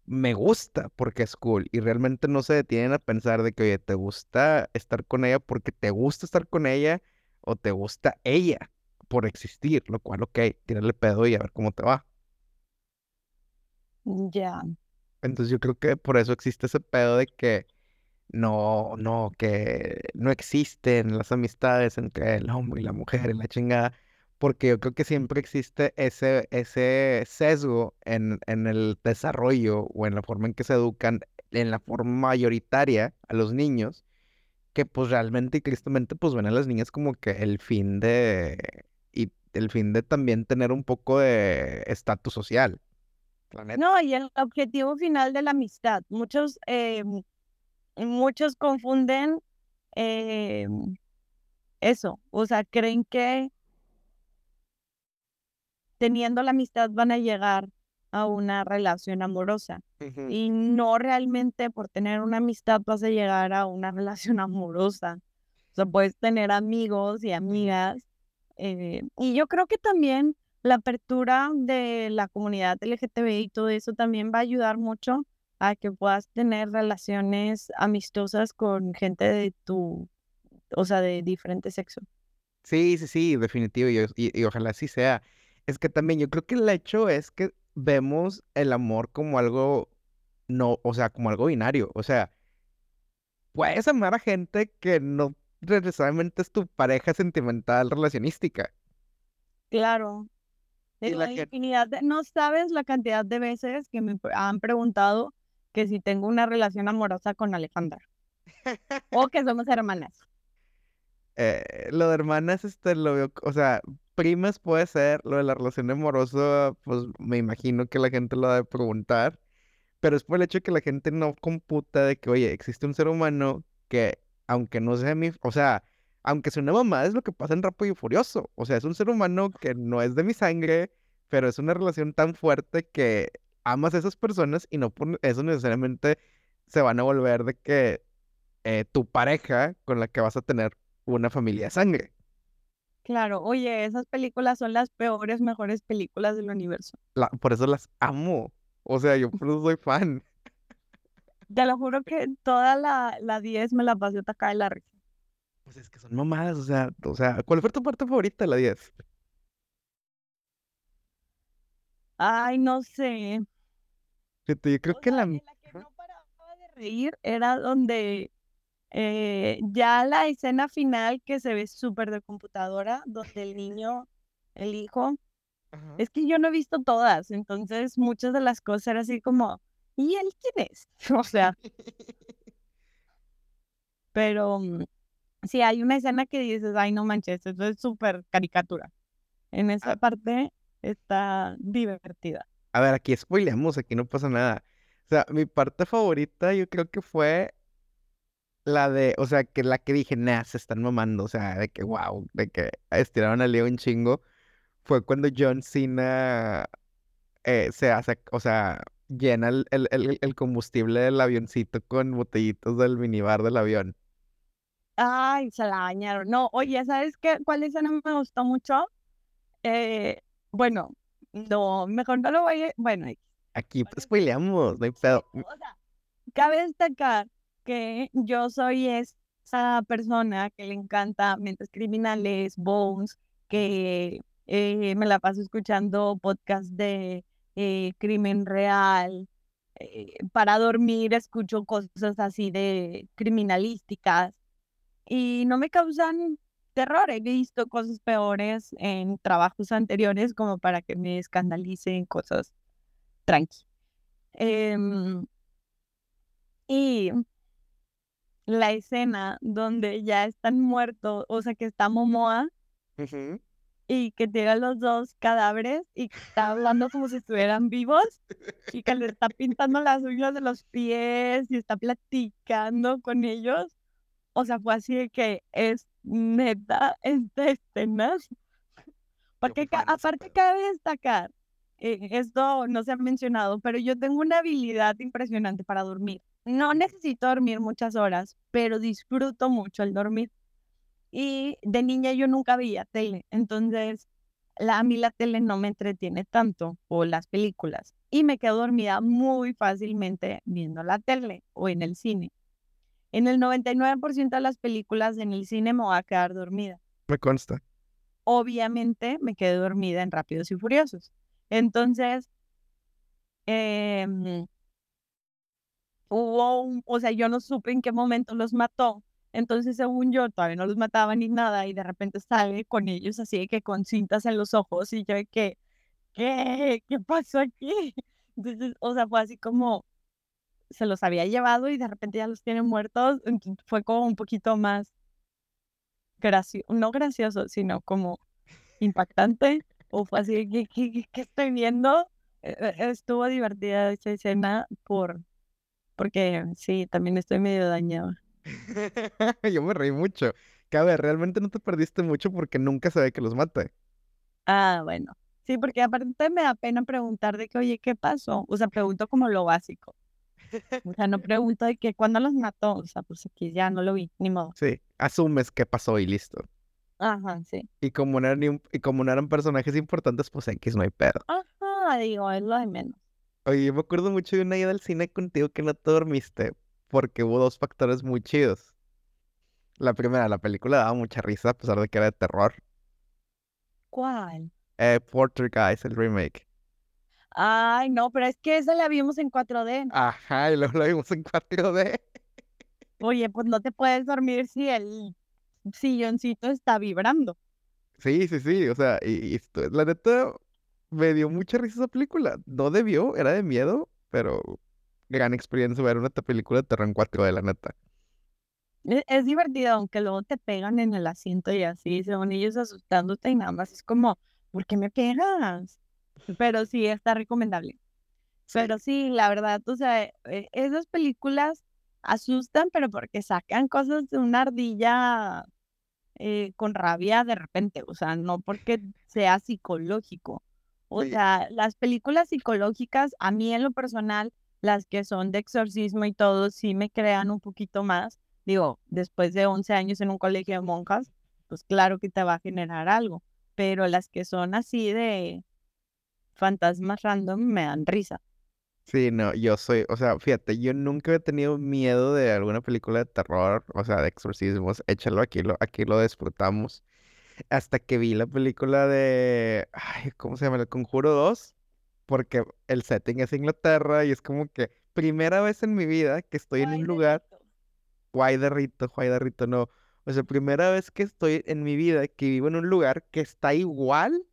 me gusta porque es cool. Y realmente no se detienen a pensar de que, oye, ¿te gusta estar con ella porque te gusta estar con ella o te gusta ella por existir? Lo cual, ok, tírale pedo y a ver cómo te va. Ya. Entonces yo creo que por eso existe ese pedo de que no, no, que no existen las amistades entre el hombre y la mujer y la chingada, porque yo creo que siempre existe ese, ese sesgo en, en el desarrollo o en la forma en que se educan, en la forma mayoritaria a los niños, que pues realmente y tristemente pues ven a las niñas como que el fin de, y el fin de también tener un poco de estatus social. No, y el objetivo final de la amistad. Muchos, eh, muchos confunden eh, eso. O sea, creen que teniendo la amistad van a llegar a una relación amorosa. Y no realmente por tener una amistad vas a llegar a una relación amorosa. O sea, puedes tener amigos y amigas. eh, y yo creo que también la apertura de la comunidad LGTBI y todo eso también va a ayudar mucho a que puedas tener relaciones amistosas con gente de tu, o sea, de diferente sexo. Sí, sí, sí, definitivo, y, y- y ojalá así sea. Es que también yo creo que el hecho es que vemos el amor como algo, no, o sea, como algo binario. O sea, puedes amar a gente que no necesariamente es tu pareja sentimental relacionística. Claro. Digo, la infinidad de- no sabes la cantidad de veces que me han preguntado que si tengo una relación amorosa con Alejandra o que somos hermanas. eh, lo de hermanas, este, lo veo, o sea, primas puede ser, lo de la relación amorosa, pues me imagino que la gente lo ha de preguntar. Pero es por el hecho de que la gente no computa de que, oye, existe un ser humano que, aunque no sea mi, o sea, aunque sea una mamá, es lo que pasa en Rápido y Furioso. O sea, es un ser humano que no es de mi sangre, pero es una relación tan fuerte que amas a esas personas y no por eso necesariamente se van a volver de que eh, tu pareja con la que vas a tener una familia de sangre. Claro, oye, esas películas son las peores, mejores películas del universo. La- por eso las amo. O sea, yo por eso soy fan. Te lo juro que toda la, la 10 me la pasé atacada de la risa. Pues es que son mamadas, o sea, o sea, ¿cuál fue tu parte favorita de la 10? Ay, no sé. Fíjate, yo creo O que sea, la... en la que no paraba de reír era donde eh, ya la escena final que se ve súper de computadora, donde el niño, el hijo, Ajá. es que yo no he visto todas, entonces muchas de las cosas eran así como, ¿y él quién es? O sea, pero mm, sí hay una escena que dices, ay, no manches, eso es súper caricatura. En esa Ah. parte está divertida. A ver, aquí spoileamos, aquí no pasa nada. O sea, mi parte favorita yo creo que fue la de, o sea, que la que dije, nah, se están mamando, o sea, de que wow, de que estiraron a Leo un chingo, fue cuando John Cena eh, se hace, o sea, llena el, el, el- el combustible del avioncito con botellitos del minibar del avión. Ay, se la bañaron. No, oye, ¿sabes qué? ¿Cuál escena me gustó mucho? Eh, bueno, no, mejor no lo voy a... Bueno. Aquí ¿Cuál es? spoileamos, no hay pedo. o sea, cabe destacar que yo soy esa persona que le encanta Mentes Criminales, Bones, que eh, me la paso escuchando podcast de eh, crimen real. eh, para dormir escucho cosas así de criminalísticas y no me causan terror. He visto cosas peores en trabajos anteriores como para que me escandalicen cosas tranqui. Em, y la escena donde ya están muertos, o sea, que está Momoa y que tiene los dos cadáveres y está hablando como si estuvieran vivos y que le está pintando las uñas de los pies y está platicando con ellos. O sea, fue así de que es neta esta escena. Porque aparte cabe destacar, eh, esto no se ha mencionado, pero yo tengo una habilidad impresionante para dormir. No necesito dormir muchas horas, pero disfruto mucho el dormir. Y de niña yo nunca veía tele, entonces la, a mí la tele no me entretiene tanto, o las películas, y me quedo dormida muy fácilmente viendo la tele o en el cine. En el 99% de las películas en el cine me voy a quedar dormida. Me consta. Obviamente me quedé dormida en Rápidos y Furiosos. Entonces, eh, hubo, o sea, yo no supe en qué momento los mató. Entonces, según yo, todavía no los mataba ni nada y de repente sale con ellos así que con cintas en los ojos y yo de que, ¿qué? ¿Qué pasó aquí? Entonces, o sea, fue así como se los había llevado y de repente ya los tienen muertos. Entonces, fue como un poquito más gracioso, no gracioso, sino como impactante. O fue así, ¿qué, qué, qué estoy viendo? E, e, estuvo divertida esa escena por, porque sí, también estoy medio dañada. Yo me reí mucho. Cabe, realmente no te perdiste mucho porque nunca se ve que los mate. Ah, bueno. Sí, porque aparte me da pena preguntar de que, oye, ¿qué pasó? O sea, pregunto como lo básico. O sea, no pregunto de que cuándo los mató. O sea, pues aquí ya no lo vi, ni modo. Sí, asumes qué pasó y listo. Ajá, sí. Y como no eran, y como no eran personajes importantes, pues X no hay pedo. Ajá, digo, es lo de menos. Oye, yo me acuerdo mucho de una ida al cine contigo que no te dormiste porque hubo dos factores muy chidos. La primera, la película daba mucha risa a pesar de que era de terror. ¿Cuál? Eh, Porter Guys, el remake. Ay, no, pero es que esa la vimos en 4D. Ajá, y luego la vimos en 4D. Oye, pues no te puedes dormir si el silloncito está vibrando. Sí, sí, sí, o sea, y, esto, la neta, me dio mucha risa esa película. No debió, era de miedo, pero gran experiencia ver una película de terror en 4 de la neta. E, es, divertido, aunque luego te pegan en el asiento y así, según ellos asustándote y nada más es como, ¿por qué me pegas? Pero sí, está recomendable. Pero sí, la verdad, o sea, e, esas películas asustan, pero porque sacan cosas de una ardilla eh, con rabia de repente, o sea, no porque sea psicológico. O sea, las películas psicológicas, a mí en lo personal, las que son de exorcismo y todo, sí me crean un poquito más. Digo, después de 11 años en un colegio de monjas, pues claro que te va a generar algo. Pero las que son así de fantasmas random me dan risa. Sí, no, yo soy, o sea, fíjate, yo nunca he tenido miedo de alguna película de terror, o sea, de exorcismos. Échalo aquí, lo, aquí lo disfrutamos hasta que vi la película de, ay, ¿cómo se llama? El Conjuro 2, porque el setting es Inglaterra y es como que primera vez en mi vida que estoy en un lugar, guay de rito, guay de rito, no, o sea, primera vez que estoy en mi vida que vivo en un lugar que está igual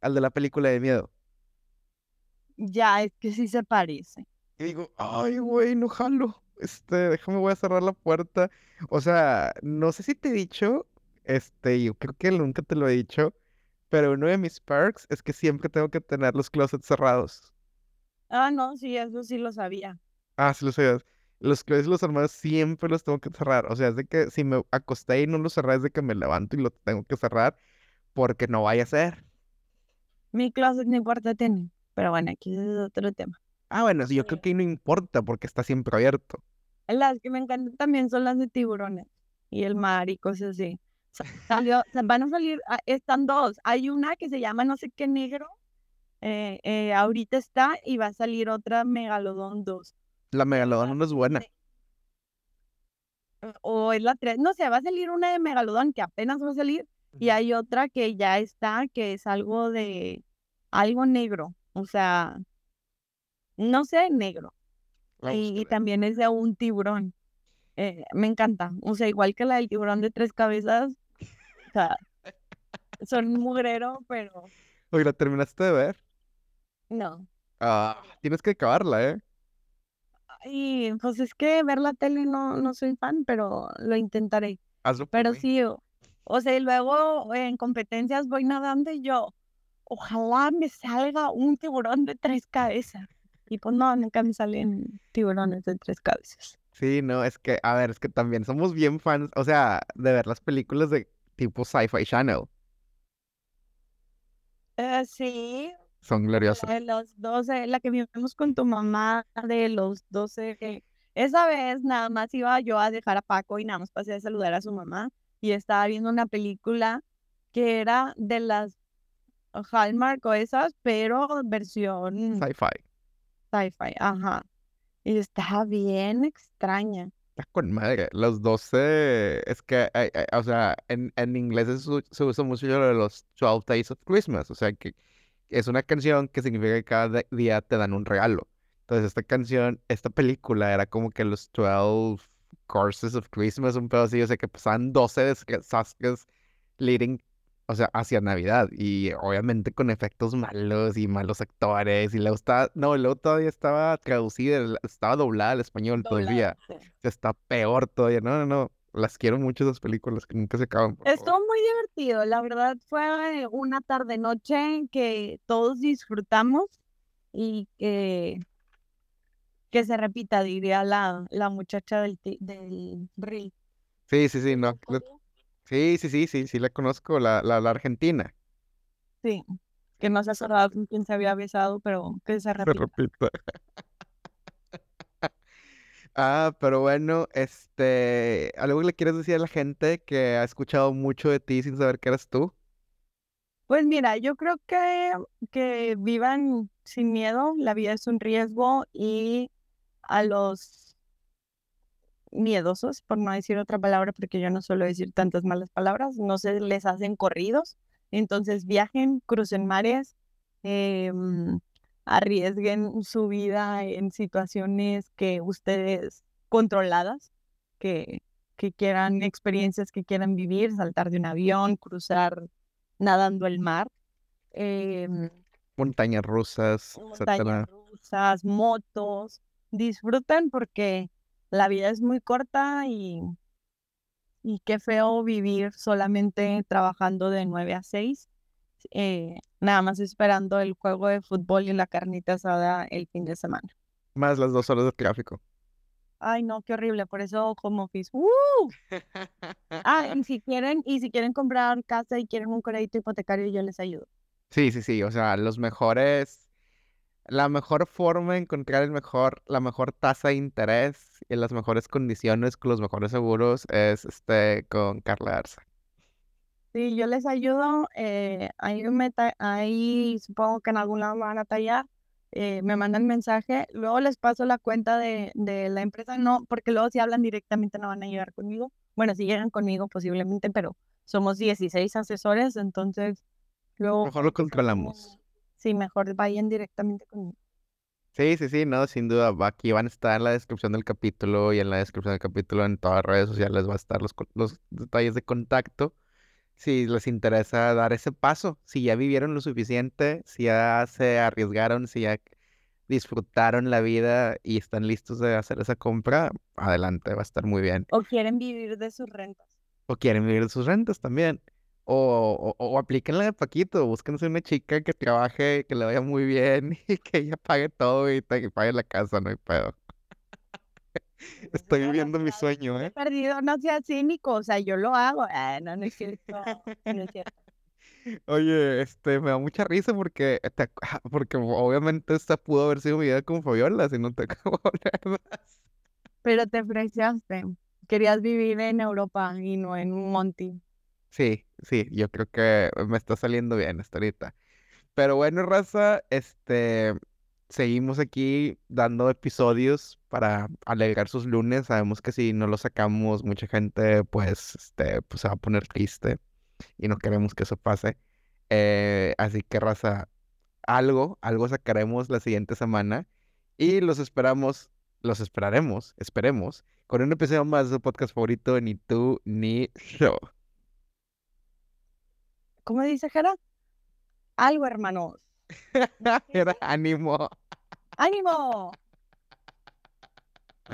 al de la película de miedo. Ya, es que sí se parece. Y digo, ay, güey, no jalo. Este, déjame, voy a cerrar la puerta. O sea, no sé si te he dicho, este, yo creo que nunca te lo he dicho, pero uno de mis perks es que siempre tengo que tener los closets cerrados. Ah, no, sí, eso sí lo sabía. Ah, sí lo sabías. Los closets los armados siempre los tengo que cerrar. O sea, es de que si me acosté y no los cerré, es de que me levanto y lo tengo que cerrar porque no vaya a ser. Mi closet no importa tiene, pero bueno, aquí es otro tema. Ah, bueno, yo creo que no importa porque está siempre abierto. Las que me encantan también son las de tiburones y el mar y cosas así. Salió, van a salir, ah, están dos. Hay una que se llama no sé qué negro. Eh, eh, ahorita está y va a salir otra Megalodón 2. La Megalodón no es buena. O es la 3. No sé, va a salir una de Megalodón que apenas va a salir. Y hay otra que ya está, que es algo de. Algo negro. O sea. No sé, negro. y también es de un tiburón. Eh, me encanta. O sea, igual que la del tiburón de tres cabezas, sea, son mugrero, pero Oye, ¿la terminaste de ver? no. Ah, tienes que acabarla, ¿eh? Y pues es que ver la tele no, no soy fan, pero lo intentaré. Hazlo por Pero mí. sí, o, o sea, y luego en competencias voy nadando y yo, ojalá me salga un tiburón de tres cabezas. Y pues no, nunca me salen tiburones de tres cabezas. Sí, no, es que, a ver, es que también somos bien fans, o sea, de ver las películas de tipo Sci-Fi Channel. Eh, sí, Son gloriosas. la de los 12, la que vimos con tu mamá de los 12, que esa vez nada más iba yo a dejar a Paco y nada más pasé a saludar a su mamá y estaba viendo una película que era de las Hallmark o esas, pero versión Sci-Fi. sci-fi, ajá. Y estaba bien extraña. Está con madre. Los 12, es que, o sea, en, en inglés se, usa mucho lo de los 12 Days of Christmas, o sea, que es una canción que significa que cada día te dan un regalo. Entonces, esta canción, esta película era como que los 12 Courses of Christmas, un pedo así, o sea, que pasaban 12 desastres leading, o sea, hacia Navidad. Y obviamente con efectos malos y malos actores. Y luego estaba, no, luego todavía estaba traducida, estaba doblada al español todavía. Doblada, sí. Está peor todavía. No, no, no. Las quiero mucho esas películas que nunca se acaban, favor. Estuvo muy divertido, la verdad fue una tarde-noche que todos disfrutamos y que, que se repita, diría la, la muchacha del, del reel. Sí, sí, sí, ¿Sí no. Sí, sí, sí, sí, sí, la conozco, la, la, la argentina. Sí, que no se acordaba con quién se había besado, pero que se Se repita. Ah, pero bueno, este, ¿algo que le quieres decir a la gente que ha escuchado mucho de ti sin saber que eras tú? Pues mira, yo creo que, que vivan sin miedo, la vida es un riesgo y a los miedosos, por no decir otra palabra, porque yo no suelo decir tantas malas palabras, no se les hacen corridos. Entonces viajen, crucen mares, em, arriesguen su vida en situaciones que ustedes controladas, que, que quieran experiencias que quieran vivir, saltar de un avión, cruzar nadando el mar, em, Montañas rusas, montañas etcétera. rusas, motos, disfruten porque la vida es muy corta y, y qué feo vivir solamente trabajando de 9 a 6, eh, nada más esperando el juego de fútbol y la carnita asada el fin de semana. Más las dos horas de tráfico. Ay, no, qué horrible, por eso home office. ¡Uh! Ah, y si quieren, y si quieren comprar casa y quieren un crédito hipotecario, yo les ayudo. Sí, sí, sí, o sea, los mejores, la mejor forma de encontrar el mejor, la mejor tasa de interés y las mejores condiciones con los mejores seguros es este con Carla Arza. Sí, yo les ayudo. eh, ahí, me ta- ahí supongo que en algún lado me van a tallar. eh, me mandan mensaje. Luego les paso la cuenta de, de la empresa. No, porque luego si hablan directamente no van a llegar conmigo. Bueno, si llegan conmigo posiblemente, pero somos 16 asesores, entonces luego Mejor lo controlamos. Sí, mejor vayan directamente conmigo. Sí, sí, sí, no, sin duda. Aquí van a estar en la descripción del capítulo y en la descripción del capítulo en todas las redes sociales va a estar los, los detalles de contacto. Si les interesa dar ese paso, si ya vivieron lo suficiente, si ya se arriesgaron, si ya disfrutaron la vida y están listos de hacer esa compra, adelante, va a estar muy bien. O quieren vivir de sus rentas. O quieren vivir de sus rentas también. O, o, o apliquen la de Paquito, búsquense una chica que trabaje, que le vaya muy bien y que ella pague todo y te- que pague la casa, no hay pedo. Estoy No, no, viviendo mi sueño, ¿eh? perdido, no seas cínico, o sea, yo lo hago. Ah, no, no es cierto, no es cierto. Oye, este, me da mucha risa porque, te ah, porque obviamente esta pudo haber sido mi vida con Fabiola, si no te acabo de acuerdas. Pero te freseaste. Querías vivir en Europa y no en Monty. Sí, sí, yo creo que me está saliendo bien hasta ahorita. Pero bueno, raza, este, seguimos aquí dando episodios para alegrar sus lunes. Sabemos que si no lo sacamos, mucha gente, pues, este, pues se va a poner triste y no queremos que eso pase. Eh, así que, raza, algo, algo sacaremos la siguiente semana y los esperamos, los esperaremos, esperemos, con un episodio más de su podcast favorito, Ni tú ni yo. ¿Cómo dice Jera? Algo, hermanos. Era ánimo. ¡Ánimo!